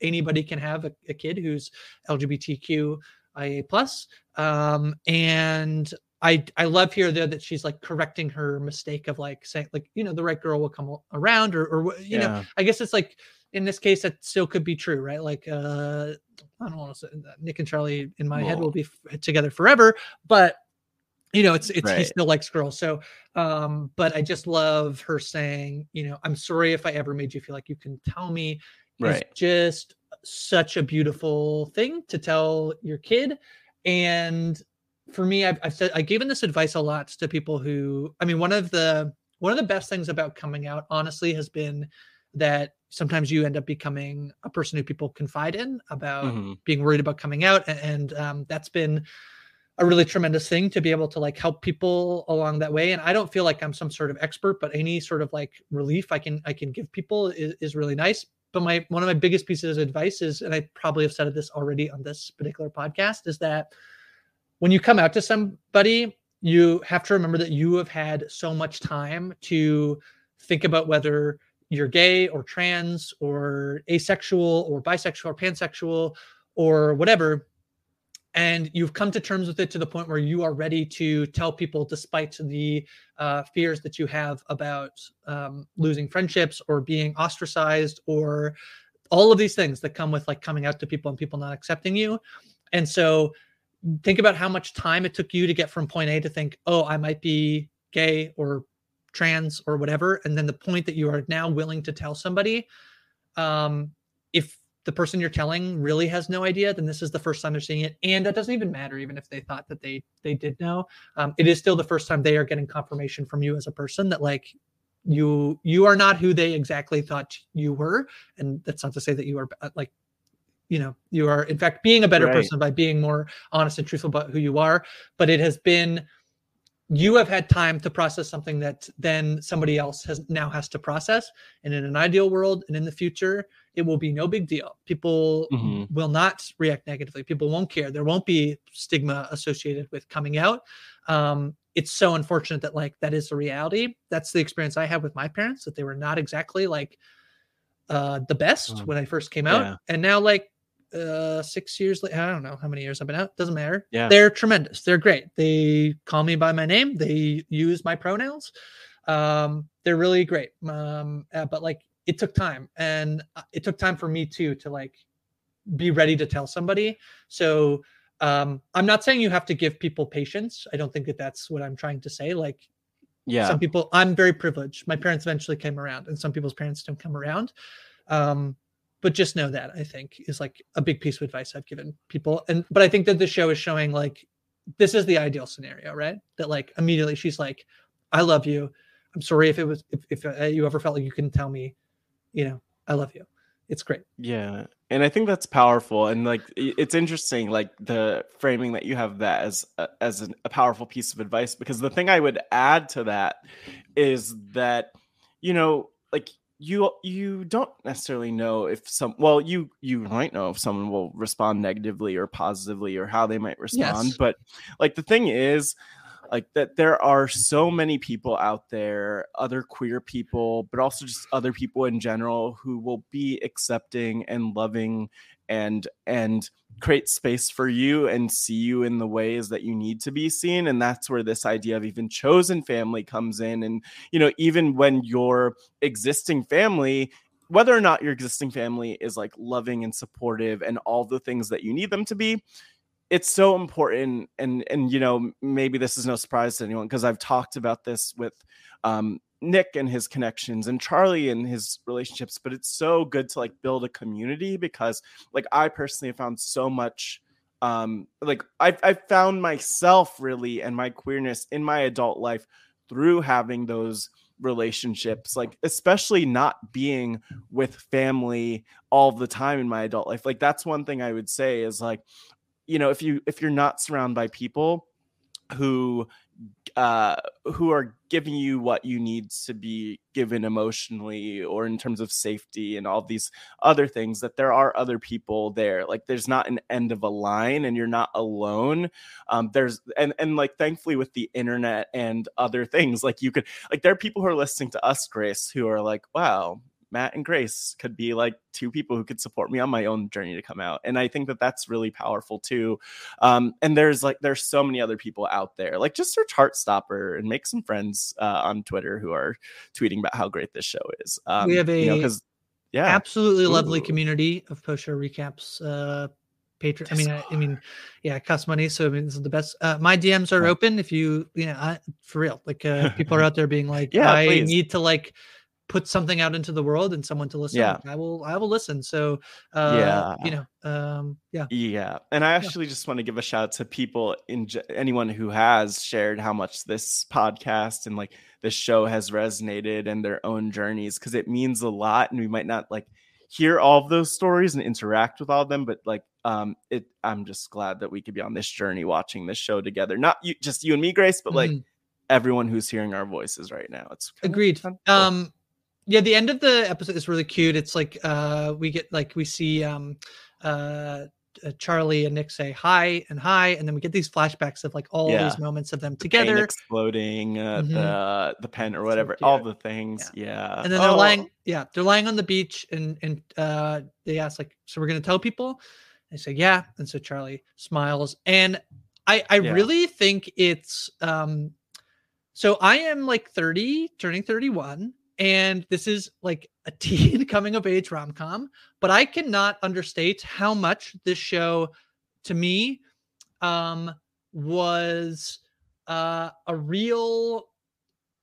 anybody can have a, a kid who's LGBTQIA plus. Um, and I I love here though that she's like correcting her mistake of like saying like you know the right girl will come around or or you know I guess it's like in this case that still could be true right like uh I don't want to say that Nick and Charlie in my head Well- will be f- together forever but you know it's it's he still likes girls so um but I just love her saying you know I'm sorry if I ever made you feel like you can tell me is Right. just such a beautiful thing to tell your kid. And for me, I've, I've said I've given this advice a lot to people who, I mean, one of the one of the best things about coming out, honestly, has been that sometimes you end up becoming a person who people confide in about Mhm. being worried about coming out, a- and, um, that's been a really tremendous thing to be able to like help people along that way and i don't feel like i'm some sort of expert but any sort of like relief i can i can give people is, is really nice but my one of my biggest pieces of advice is and i probably have said this already on this particular podcast is that when you come out to somebody you have to remember that you have had so much time to think about whether you're gay or trans or asexual or bisexual or pansexual or whatever. And you've come to terms with it to the point where you are ready to tell people despite the uh, fears that you have about um, losing friendships or being ostracized or all of these things that come with like coming out to people and people not accepting you. And so think about how much time it took you to get from point a to think oh i might be gay or trans or whatever and then the point that you are now willing to tell somebody um, if the person you're telling really has no idea then this is the first time they're seeing it and that doesn't even matter even if they thought that they they did know. Um, it is still the first time they are getting confirmation from you as a person that like you you are not who they exactly thought you were and that's not to say that you are uh, like you know you are in fact being a better Right. person by being more honest and truthful about who you are but it has been you have had time to process something that then somebody else has now has to process and in an ideal world and in the future it will be no big deal people Mhm. will not react negatively people won't care there won't be stigma associated with coming out um, it's so unfortunate that like that is the reality that's the experience i had with my parents that they were not exactly like uh the best Mm. when i first came out Yeah. and now like uh six years later i don't know how many years i've been out doesn't matter. Yeah. they're tremendous. They're great. They call me by my name. They use my pronouns. Um they're really great. Um uh, but like it took time and uh, it took time for me too to like be ready to tell somebody. So um i'm not saying you have to give people patience. I don't think that that's what i'm trying to say. Like Yeah. some people i'm very privileged. My parents eventually came around and some people's parents don't come around. Um but just know that i think is like a big piece of advice i've given people. And but i think that the show is showing like this is the ideal scenario right? That like immediately she's like i love you. I'm sorry if it was if, if uh, you ever felt like you couldn't tell me you know i love you. It's great. Yeah. And I think that's powerful. And like, it's interesting, like the framing that you have that as, a, as an, a powerful piece of advice, because the thing I would add to that is that, you know, like you you don't necessarily know if some well you you might know if someone will respond negatively or positively or how they might respond Yes. but like the thing is like that there are so many people out there other queer people but also just other people in general who will be accepting and loving and and create space for you and see you in the ways that you need to be seen. And that's where this idea of even chosen family comes in. And you know even when your existing family whether or not your existing family is like loving and supportive and all the things that you need them to be it's so important. And and you know maybe this is no surprise to anyone because i've talked about this with um nick and his connections and charlie and his relationships but it's so good to like build a community because like i personally have found so much um like i've, I've found myself really and my queerness in my adult life through having those relationships like especially not being with family all the time in my adult life. Like that's one thing i would say is like you know if you if you're not surrounded by people who uh who are giving you what you need to be given emotionally or in terms of safety and all these other things that there are other people there. Like there's not an end of a line and you're not alone. Um there's and and like thankfully with the internet and other things like you could like there are people who are listening to us grace who are like wow Matt and Grace could be like two people who could support me on my own journey to come out. And I think that that's really powerful too. Um, and there's like, there's so many other people out there. Like, just search Heartstopper and make some friends uh, on Twitter who are tweeting about how great this show is. Um, We have you know, a 'cause- yeah, absolutely lovely community of post show recaps. Uh, patron. I mean, I, I mean, yeah, it costs money, so I mean, this is the best. Uh, my DMs are open if you, you know, I, for real. Like, uh, people are out there being like, Yeah, I please. need to like put something out into the world and someone to listen. Yeah. I will, I will listen. So, uh, Yeah. you know, um, yeah, Yeah, and I actually just want to give a shout out to people in anyone who has shared how much this podcast and like this show has resonated and their own journeys because it means a lot, and we might not like hear all of those stories and interact with all of them, but like um, it. I'm just glad that we could be on this journey watching this show together. Not you, just you and me, Grace, but like Mhm. everyone who's hearing our voices right now. It's agreed. Um, yeah, the end of the episode is really cute. It's like uh, we get like we see um, uh, uh, Charlie and Nick say hi and hi, and then we get these flashbacks of like all Yeah. these moments of them Pain together. exploding, uh, Mhm. the the pen or whatever, cute. all the things. Yeah, and then they're Oh, lying yeah they're lying on the beach and and uh they ask like so we're gonna tell people they say yeah and so charlie smiles and i i Yeah. really think it's um so i am like 30 turning 31 and this is like a teen coming of age rom-com but i cannot understate how much this show to me um was uh a real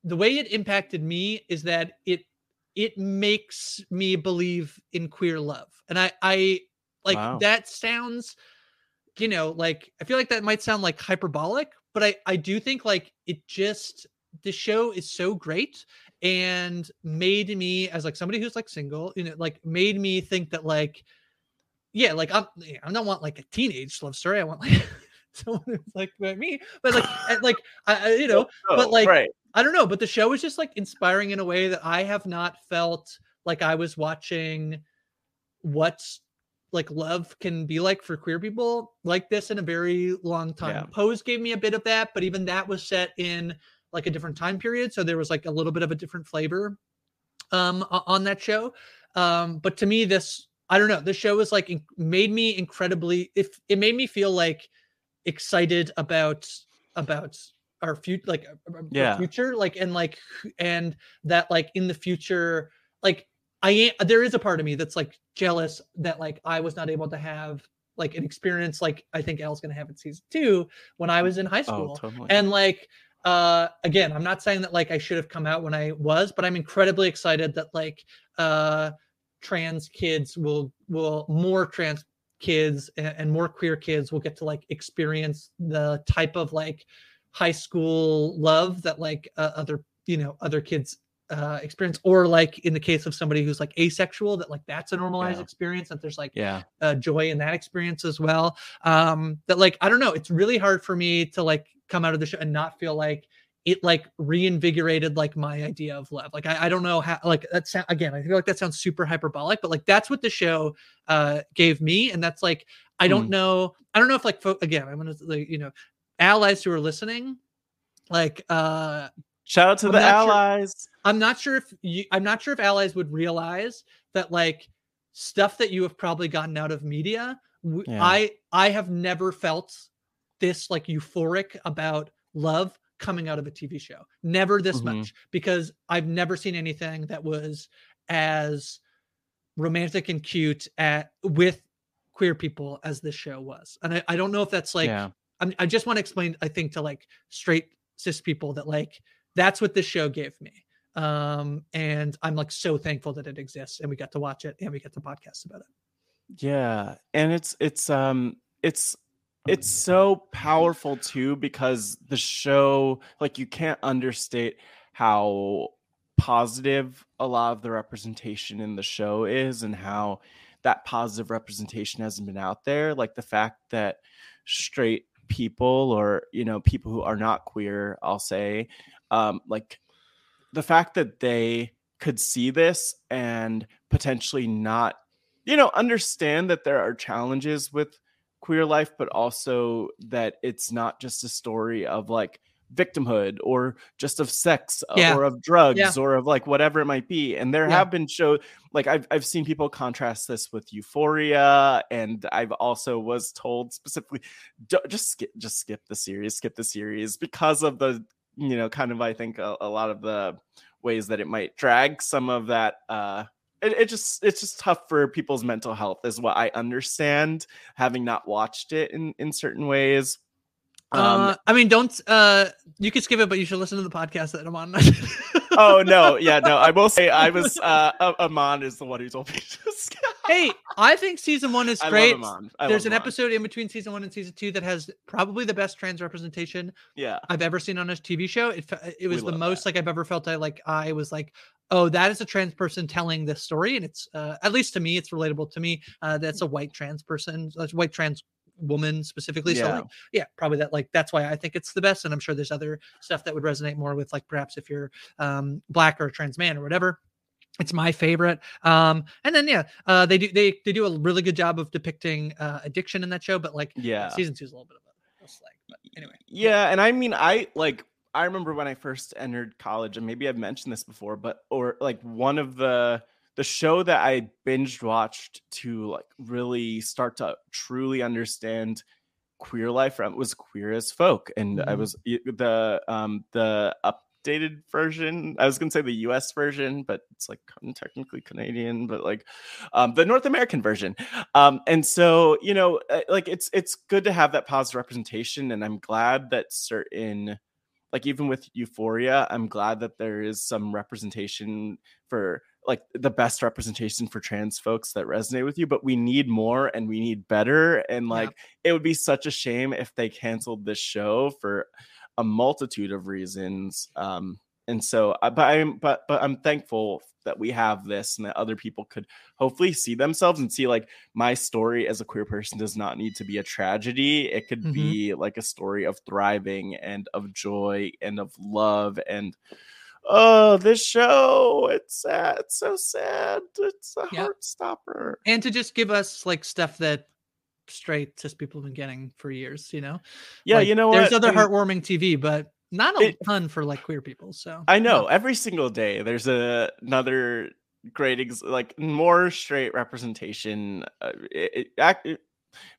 the way it impacted me is that it it makes me believe in queer love and i i like Wow. that sounds you know like i feel like that might sound like hyperbolic but i i do think like it just the show is so great and made me as like somebody who's like single you know like made me think that like yeah like i'm i don't want like a teenage love story i want like someone who's like me but like and, like I, you know oh, but, oh, like, right. I don't know, but the show is just like inspiring in a way that I have not felt like I was watching what like love can be like for queer people like this in a very long time. Yeah. Pose gave me a bit of that, but even that was set in like a different time period, so there was like a little bit of a different flavor um on that show. Um but to me this I don't know. This show was like made me incredibly if it made me feel like excited about about our future like uh, uh, our Yeah. future like and like and that like in the future like i am there is a part of me that's like jealous that like i was not able to have like an experience like i think elle's gonna have in season two when i was in high school Oh, totally. and like uh again i'm not saying that like i should have come out when i was but i'm incredibly excited that like uh trans kids will will more trans kids and, and more queer kids will get to like experience the type of like high school love that like uh, other you know other kids uh experience or like in the case of somebody who's like asexual that like that's a normalized Yeah. experience that there's like yeah. uh, joy in that experience as well. Um, that like I don't know, it's really hard for me to like come out of the show and not feel like it like reinvigorated like my idea of love. Like I, I don't know how like that's again, I feel like that sounds super hyperbolic, but like that's what the show uh gave me. And that's like I don't Mm. know, I don't know if like fo- again, I'm gonna like, you know, allies who are listening, like uh Shout out to I'm the not sure- allies. I'm not sure if you I'm not sure if allies would realize that like stuff that you have probably gotten out of media. w- Yeah. I I have never felt this like euphoric about love coming out of a TV show. Never this Mhm. much because I've never seen anything that was as romantic and cute at with queer people as this show was. And I, I don't know if that's like yeah. I'm, I just want to explain, I think, to like straight cis people that like that's what this show gave me. Um, and I'm like so thankful that it exists and we got to watch it and we got to podcast about it. Yeah, and it's it's um it's it's so powerful too because the show like you can't understate how positive a lot of the representation in the show is and how that positive representation hasn't been out there like the fact that straight people or you know people who are not queer I'll say um like the fact that they could see this and potentially not you know understand that there are challenges with queer life but also that it's not just a story of like victimhood or just of sex Yeah. or of drugs Yeah. or of like whatever it might be and there Yeah. have been shows like I've, I've seen people contrast this with euphoria and i've also was told specifically just skip just skip the series skip the series because of the you know kind of i think a, a lot of the ways that it might drag some of that uh it, it just it's just tough for people's mental health is what i understand having not watched it in in certain ways um uh, I mean, don't uh, you can skip it, but you should listen to the podcast that I'm on. oh no yeah no i will say i was uh amon is the one who told me to skip hey, I think season one is great. There's an episode in between season one and season two that has probably the best trans representation yeah I've ever seen on a TV show. It it was the most like I've ever felt. I like I was like, oh, that is a trans person telling this story, and it's uh, at least to me, it's relatable to me. Uh, that's a white trans person, a white trans woman specifically. So Yeah. like, yeah, probably that. Like that's why I think it's the best, and I'm sure there's other stuff that would resonate more with like perhaps if you're um, black or a trans man or whatever. It's my favorite. Um, and then yeah, uh, they do they they do a really good job of depicting uh, addiction in that show, but like yeah season two is a little bit of a, slag. But anyway, Yeah, and I mean, I like I remember when I first entered college, and maybe I've mentioned this before, but or like one of the the show that I binged watched to like really start to truly understand queer life from was Queer as Folk, and I Mhm. was the um the updated version. I was gonna say the U.S. version, but it's like technically Canadian, but like um, the North American version. Um, and so you know, uh, like it's it's good to have that positive representation, and I'm glad that certain like even with Euphoria, I'm glad that there is some representation for like the best representation for trans folks that resonate with you, but we need more and we need better. And Yeah. like it would be such a shame if they canceled this show for a multitude of reasons. Um, and so, I- but I'm but but I'm thankful that we have this and that other people could hopefully see themselves and see like my story as a queer person does not need to be a tragedy. It could Mhm. be like a story of thriving and of joy and of love and oh this show it's sad it's so sad it's a Yeah. heart stopper and to just give us like stuff that straight cis people have been getting for years you know yeah Like, you know there's what other heartwarming tv but not a It- ton for like queer people so I know every single day there's a, another great ex- like more straight representation. Uh, it, it, it-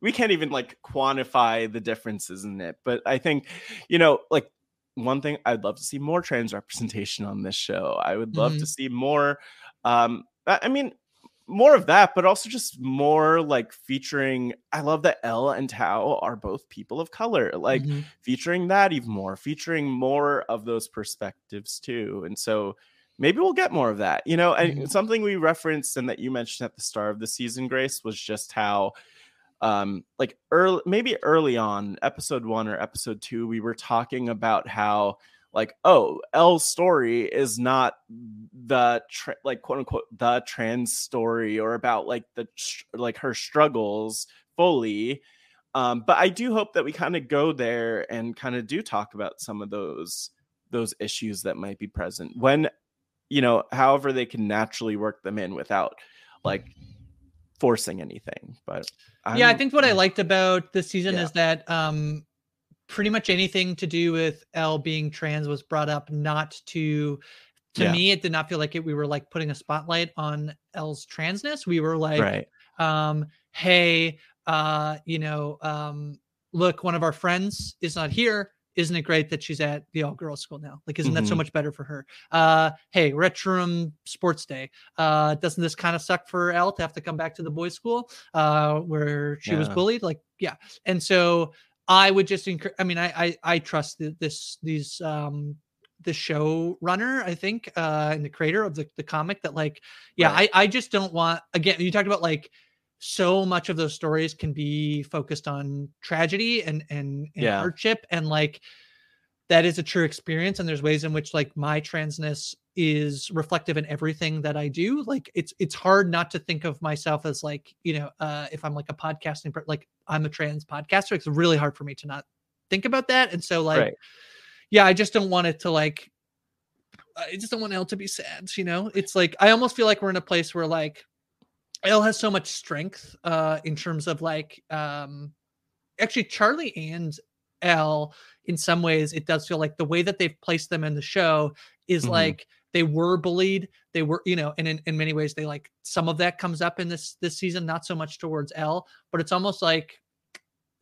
we can't even like quantify the differences in it, but I think you know like one thing I'd love to see more trans representation on this show. I would love to see more. Um, I mean. More of that, but also just more like featuring. I love that Elle and Tao are both people of color. Like, Mhm. featuring that even more, featuring more of those perspectives too. And so maybe we'll get more of that, you know. And Mhm. something we referenced and that you mentioned at the start of the season, Grace, was just how um like early maybe early on episode one or episode two we were talking about how like oh Elle's story is not the tra- like quote unquote the trans story or about like the like her struggles fully um but i do hope that we kind of go there and kind of do talk about some of those those issues that might be present when you know however they can naturally work them in without like forcing anything but yeah, I think what I liked about this season Yeah. is that um pretty much anything to do with Elle being trans was brought up not to to Yeah. me it did not feel like it we were like putting a spotlight on Elle's transness. We were like right. um hey uh you know um look one of our friends is not here. Isn't it great that she's at the all girls school now? Like isn't that so Mhm. much better for her? Uh hey Truham sports day. Uh doesn't this kind of suck for Elle to have to come back to the boys school uh where she was bullied? Like yeah. And so i would just encourage i mean i i, I trust th- this these um the show runner i think uh and the creator of the, the comic that like yeah Right. i i just don't want again you talked about like so much of those stories can be focused on tragedy and and, and Yeah. hardship and like that is a true experience and there's ways in which like my transness is reflective in everything that i do like it's it's hard not to think of myself as like you know uh if i'm like a podcasting like i'm a trans podcaster it's really hard for me to not think about that and so like Right. yeah i just don't want it to like i just don't want Elle to be sad you know it's like i almost feel like we're in a place where like Elle has so much strength uh in terms of like um actually Charlie and Elle in some ways it does feel like the way that they've placed them in the show is Mhm. like they were bullied they were you know and in, in many ways they like some of that comes up in this this season not so much towards Elle but it's almost like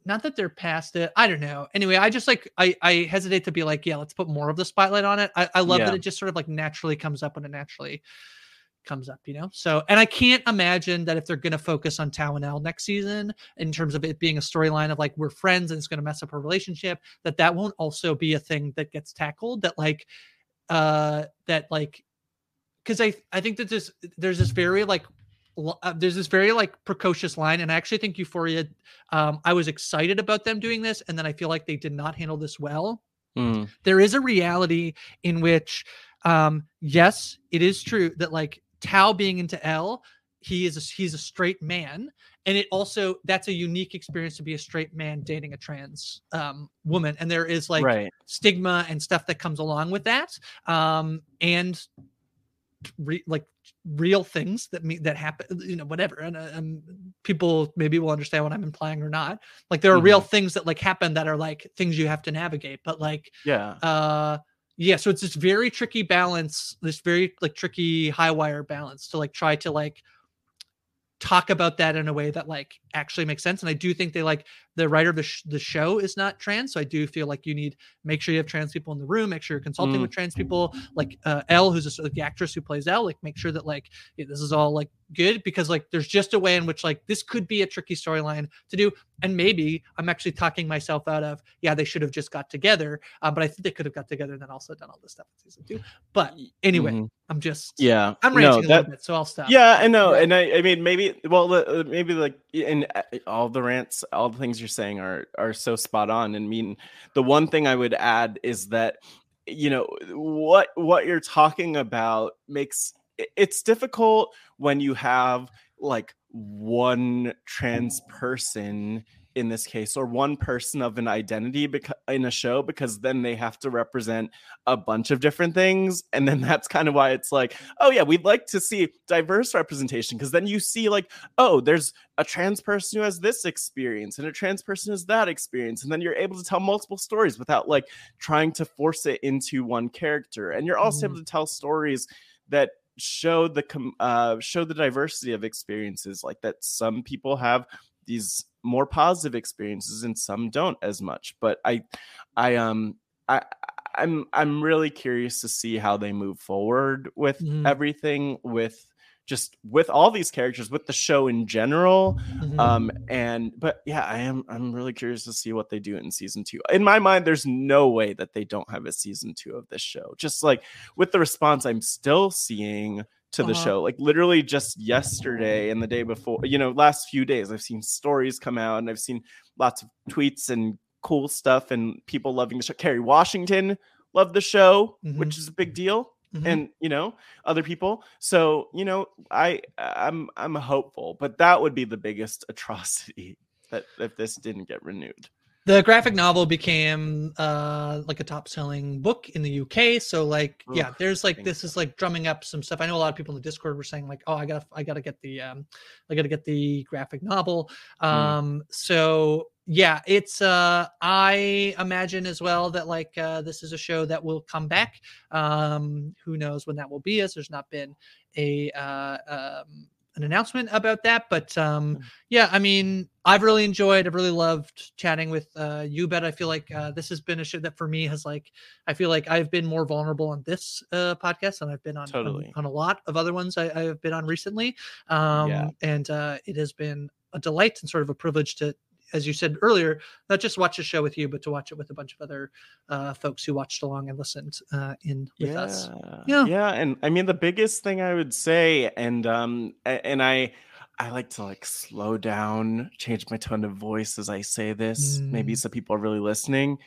not that they're past it i don't know. Anyway i just like i i hesitate to be like yeah let's put more of the spotlight on it. I, I love that it just sort of like naturally comes up when it naturally comes up you know? So and i can't imagine that if they're going to focus on Elle next season in terms of it being a storyline of like we're friends and it's going to mess up her relationship that that won't also be a thing that gets tackled that like uh that like because i i think that this there's this very like uh, there's this very like precocious line and i actually think euphoria um i was excited about them doing this and then i feel like they did not handle this well. Mm, there is a reality in which um yes it is true that like tao being into Elle he is a, he's a straight man. And it also that's a unique experience to be a straight man dating a trans um woman. And there is like right. stigma and stuff that comes along with that. Um and re- like real things that me that happen you know whatever. And uh, um, people maybe will understand what i'm implying or not. Like there are real things that like happen that are like things you have to navigate. But like yeah. uh yeah so it's this very tricky balance this very like tricky high wire balance to like try to like talk about that in a way that like actually makes sense and i do think they like the writer of the, sh- the show is not trans so i do feel like you need make sure you have trans people in the room make sure you're consulting Mm. with trans people like uh elle who's a, like the actress who plays elle like make sure that like this is all like good because like there's just a way in which like this could be a tricky storyline to do and maybe i'm actually talking myself out of yeah they should have just got together uh, but i think they could have got together and then also done all this stuff in season two but anyway Mhm. i'm just yeah i'm No, ranting a that- little bit so i'll stop Yeah, I know, Yeah. and I, I mean, maybe, well, uh, maybe like, and all the rants, all the things you're saying are are so spot on. And I mean, the one thing I would add is that, you know, what what you're talking about makes it's difficult when you have like one trans person in this case or one person of an identity beca- in a show because then they have to represent a bunch of different things and then that's kind of why it's like oh yeah we'd like to see diverse representation because then you see like oh there's a trans person who has this experience and a trans person has that experience and then you're able to tell multiple stories without like trying to force it into one character and you're also able to tell stories that show the com- uh show the diversity of experiences like that some people have these more positive experiences and some don't as much but i i um i i'm i'm really curious to see how they move forward with Mhm. everything with just with all these characters with the show in general Mhm. um and but yeah i am i'm really curious to see what they do in season two in my mind there's no way that they don't have a season two of this show just like with the response i'm still seeing to the Uh-huh. show like literally just yesterday and the day before you know last few days i've seen stories come out and i've seen lots of tweets and cool stuff and people loving the show kerry washington loved the show which is a big deal Mhm. and you know other people so you know i i'm i'm hopeful but that would be the biggest atrocity that if this didn't get renewed the graphic novel became uh like a top selling book in the UK. So like yeah, there's like this is like drumming up some stuff. I know a lot of people in the Discord were saying like, oh, I gotta I gotta get the um I gotta get the graphic novel. Mm. Um so yeah, it's uh I imagine as well that like uh this is a show that will come back. Um who knows when that will be as there's not been a uh um an announcement about that but um Mm. yeah i mean i've really enjoyed i've really loved chatting with uh you bet i feel like uh this has been a show that for me has like i feel like i've been more vulnerable on this uh podcast than i've been on on- Totally. on, a lot of other ones I, i've been on recently um Yeah. and uh it has been a delight and sort of a privilege to as you said earlier not just watch the show with you but to watch it with a bunch of other uh folks who watched along and listened uh in with us yeah Yeah. yeah and i mean the biggest thing i would say and um and i i like to like slow down change my tone of voice as i say this maybe Mm. so people are really listening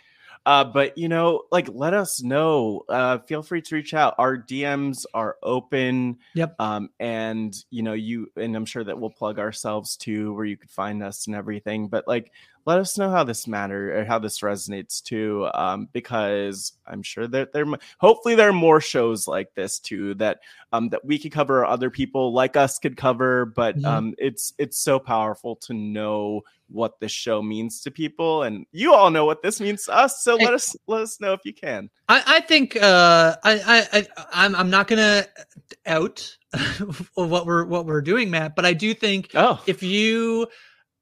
uh but you know like let us know. Uh feel free to reach out. Our dms are open Yep. um and you know you and i'm sure that we'll plug ourselves too where you could find us and everything. But like let us know how this matter or how this resonates too um because i'm sure that there hopefully there are more shows like this too that um that we could cover or other people like us could cover but Mhm. um it's it's so powerful to know what this show means to people and you all know what this means to us so let us let us know if you can I, I think uh, I, I, I I'm I'm not gonna out what we're what we're doing, Matt. But I do think oh if you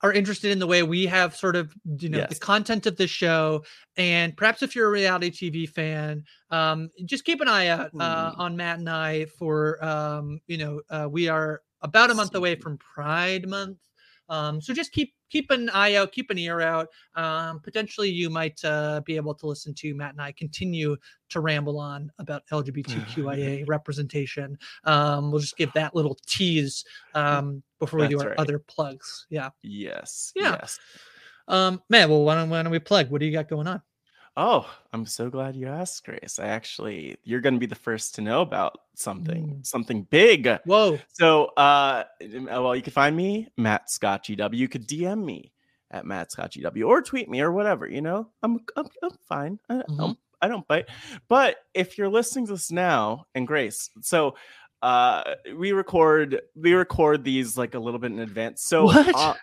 are interested in the way we have sort of you know the content of the show, and perhaps if you're a reality TV fan, um, just keep an eye out uh, on Matt and I for um, you know uh, we are about a month away from Pride Month. Um, so just keep keep an eye out, keep an ear out. Um, potentially, you might uh, be able to listen to Matt and I continue to ramble on about LGBTQIA representation. Um, we'll just give that little tease um, before we do our right. other plugs. Yeah, yes Yeah. yes um, man. Well, why don't, why don't we plug? What do you got going on? Oh, I'm so glad you asked, Grace. I actually, you're going to be the first to know about something, Mm. something big. Whoa, So, uh, uh, well, you can find me, Matt Scott GW. You could DM me at Matt Scott GW or tweet me or whatever. You know, I'm, I'm, I'm fine. I, Mhm. don't, I don't bite. But if you're listening to this now, and Grace, so uh, we record, we record these like a little bit in advance. So, What? uh,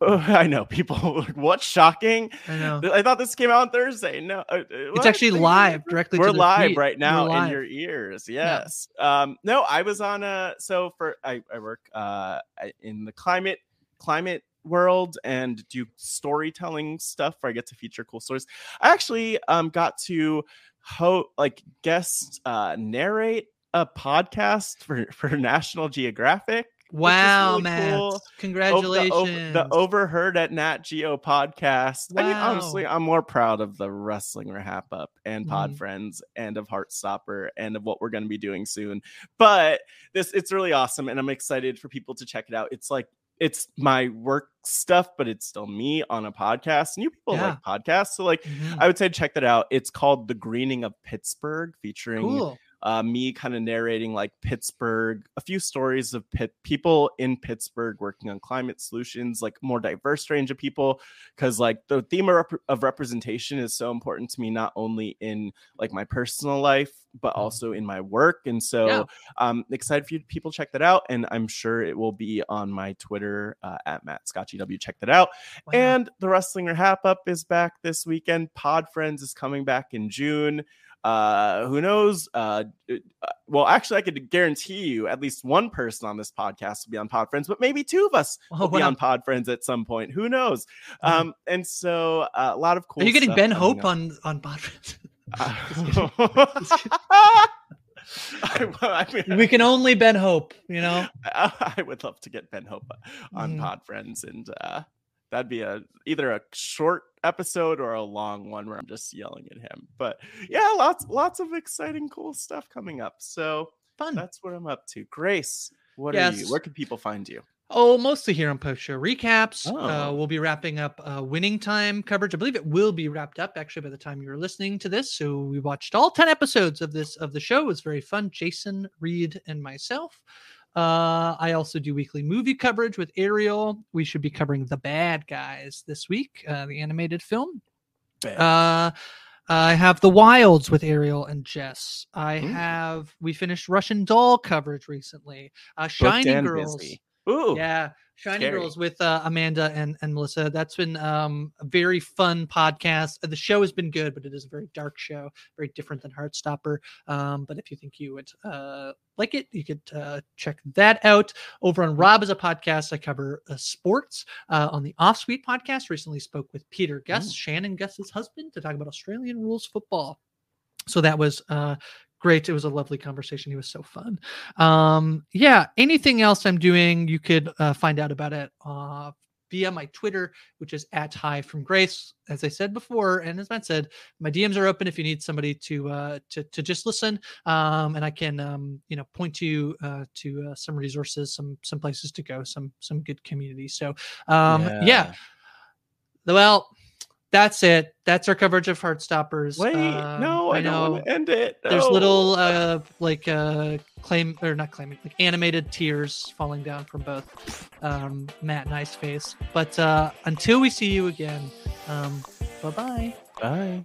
I know people. like, What shocking! I know. I thought this came out on Thursday. No, uh, uh, It's actually live directly. We're to the live feed. right now in your ears. Yes. Um. No, I was on a. So for I I work uh in the climate climate world and do storytelling stuff where I get to feature cool stories. I actually um got to ho like guest uh narrate a podcast for for National Geographic. Which is Wow, really man! cool. Over Congratulations. the, over, the overheard at Nat Geo podcast. I mean, honestly, I'm more proud of the wrestling wrap up and Pod Mhm. Friends and of Heartstopper and of what we're going to be doing soon. But this, it's really awesome, and I'm excited for people to check it out. It's like it's my work stuff, but it's still me on a podcast. And you people Yeah. like podcasts, so like Mhm. I would say check that out. It's called The Greening of Pittsburgh, featuring cool. Uh, me kind of narrating like Pittsburgh, a few stories of pit people in Pittsburgh working on climate solutions, like more diverse range of people. Cause like the theme of, rep- of representation is so important to me, not only in like my personal life, but also in my work. And so Yeah. I'm excited for you people check that out. And I'm sure it will be on my Twitter uh, at Matt Scott GW. Check that out. Wow. And the Wrestling Wrap Up is back this weekend. Pod Friends is coming back in June. Uh, who knows? Uh, uh, well, actually, I could guarantee you at least one person on this podcast will be on Pod Friends, but maybe two of us Oh, will be on Pod Friends at some point. Who knows? Um, and so uh, a lot of cool. Are you getting Ben Hope up. on on Podfriends? I, I mean, we can only Ben Hope, you know. I would love to get Ben Hope on Mhm. Pod Friends, and uh, that'd be a either a short episode or a long one where I'm just yelling at him. But yeah, lots lots of exciting, cool stuff coming up. So Fun. that's what I'm up to. Grace, what are you? Where can people find you? Oh, mostly here on post show recaps. Uh, Oh. we'll be wrapping up uh, winning time coverage. I believe it will be wrapped up actually by the time you're listening to this. So we watched all ten episodes of this of the show. It was very fun. Jason, Reed, and myself. Uh, I also do weekly movie coverage with Ariel. We should be covering The Bad Guys this week, uh, the animated film. Uh, I have The Wilds with Ariel and Jess. I Mm. have we finished Russian Doll coverage recently. Uh, Shining Girls. busy. Ooh. Yeah, Shining scary. Girls with uh, Amanda and and Melissa. That's been um, a very fun podcast. The show has been good, but it is a very dark show, very different than Heartstopper. Um, but if you think you would uh, like it, you could uh, check that out over on Rob Has a Podcast. I cover uh, sports uh, on the Off Suite podcast. Recently spoke with Peter Gus, Shannon Gus's husband, to talk about Australian rules football. So that was uh, great. It was a lovely conversation. He was so fun. Um, yeah. Anything else I'm doing, you could uh, find out about it uh, via my Twitter, which is at Hi from Grace. As I said before, and as Matt said, my DMs are open if you need somebody to uh, to to just listen, um, and I can um, you know point you uh, to uh, some resources, some some places to go, some some good community. So um, yeah. Well, that's it. That's our coverage of Heartstoppers. Wait, Um, no, I, don't want to end it. there's little uh like uh claim or not claiming like animated tears falling down from both um Matt and Ice Face. But uh until we see you again, um bye-bye. bye.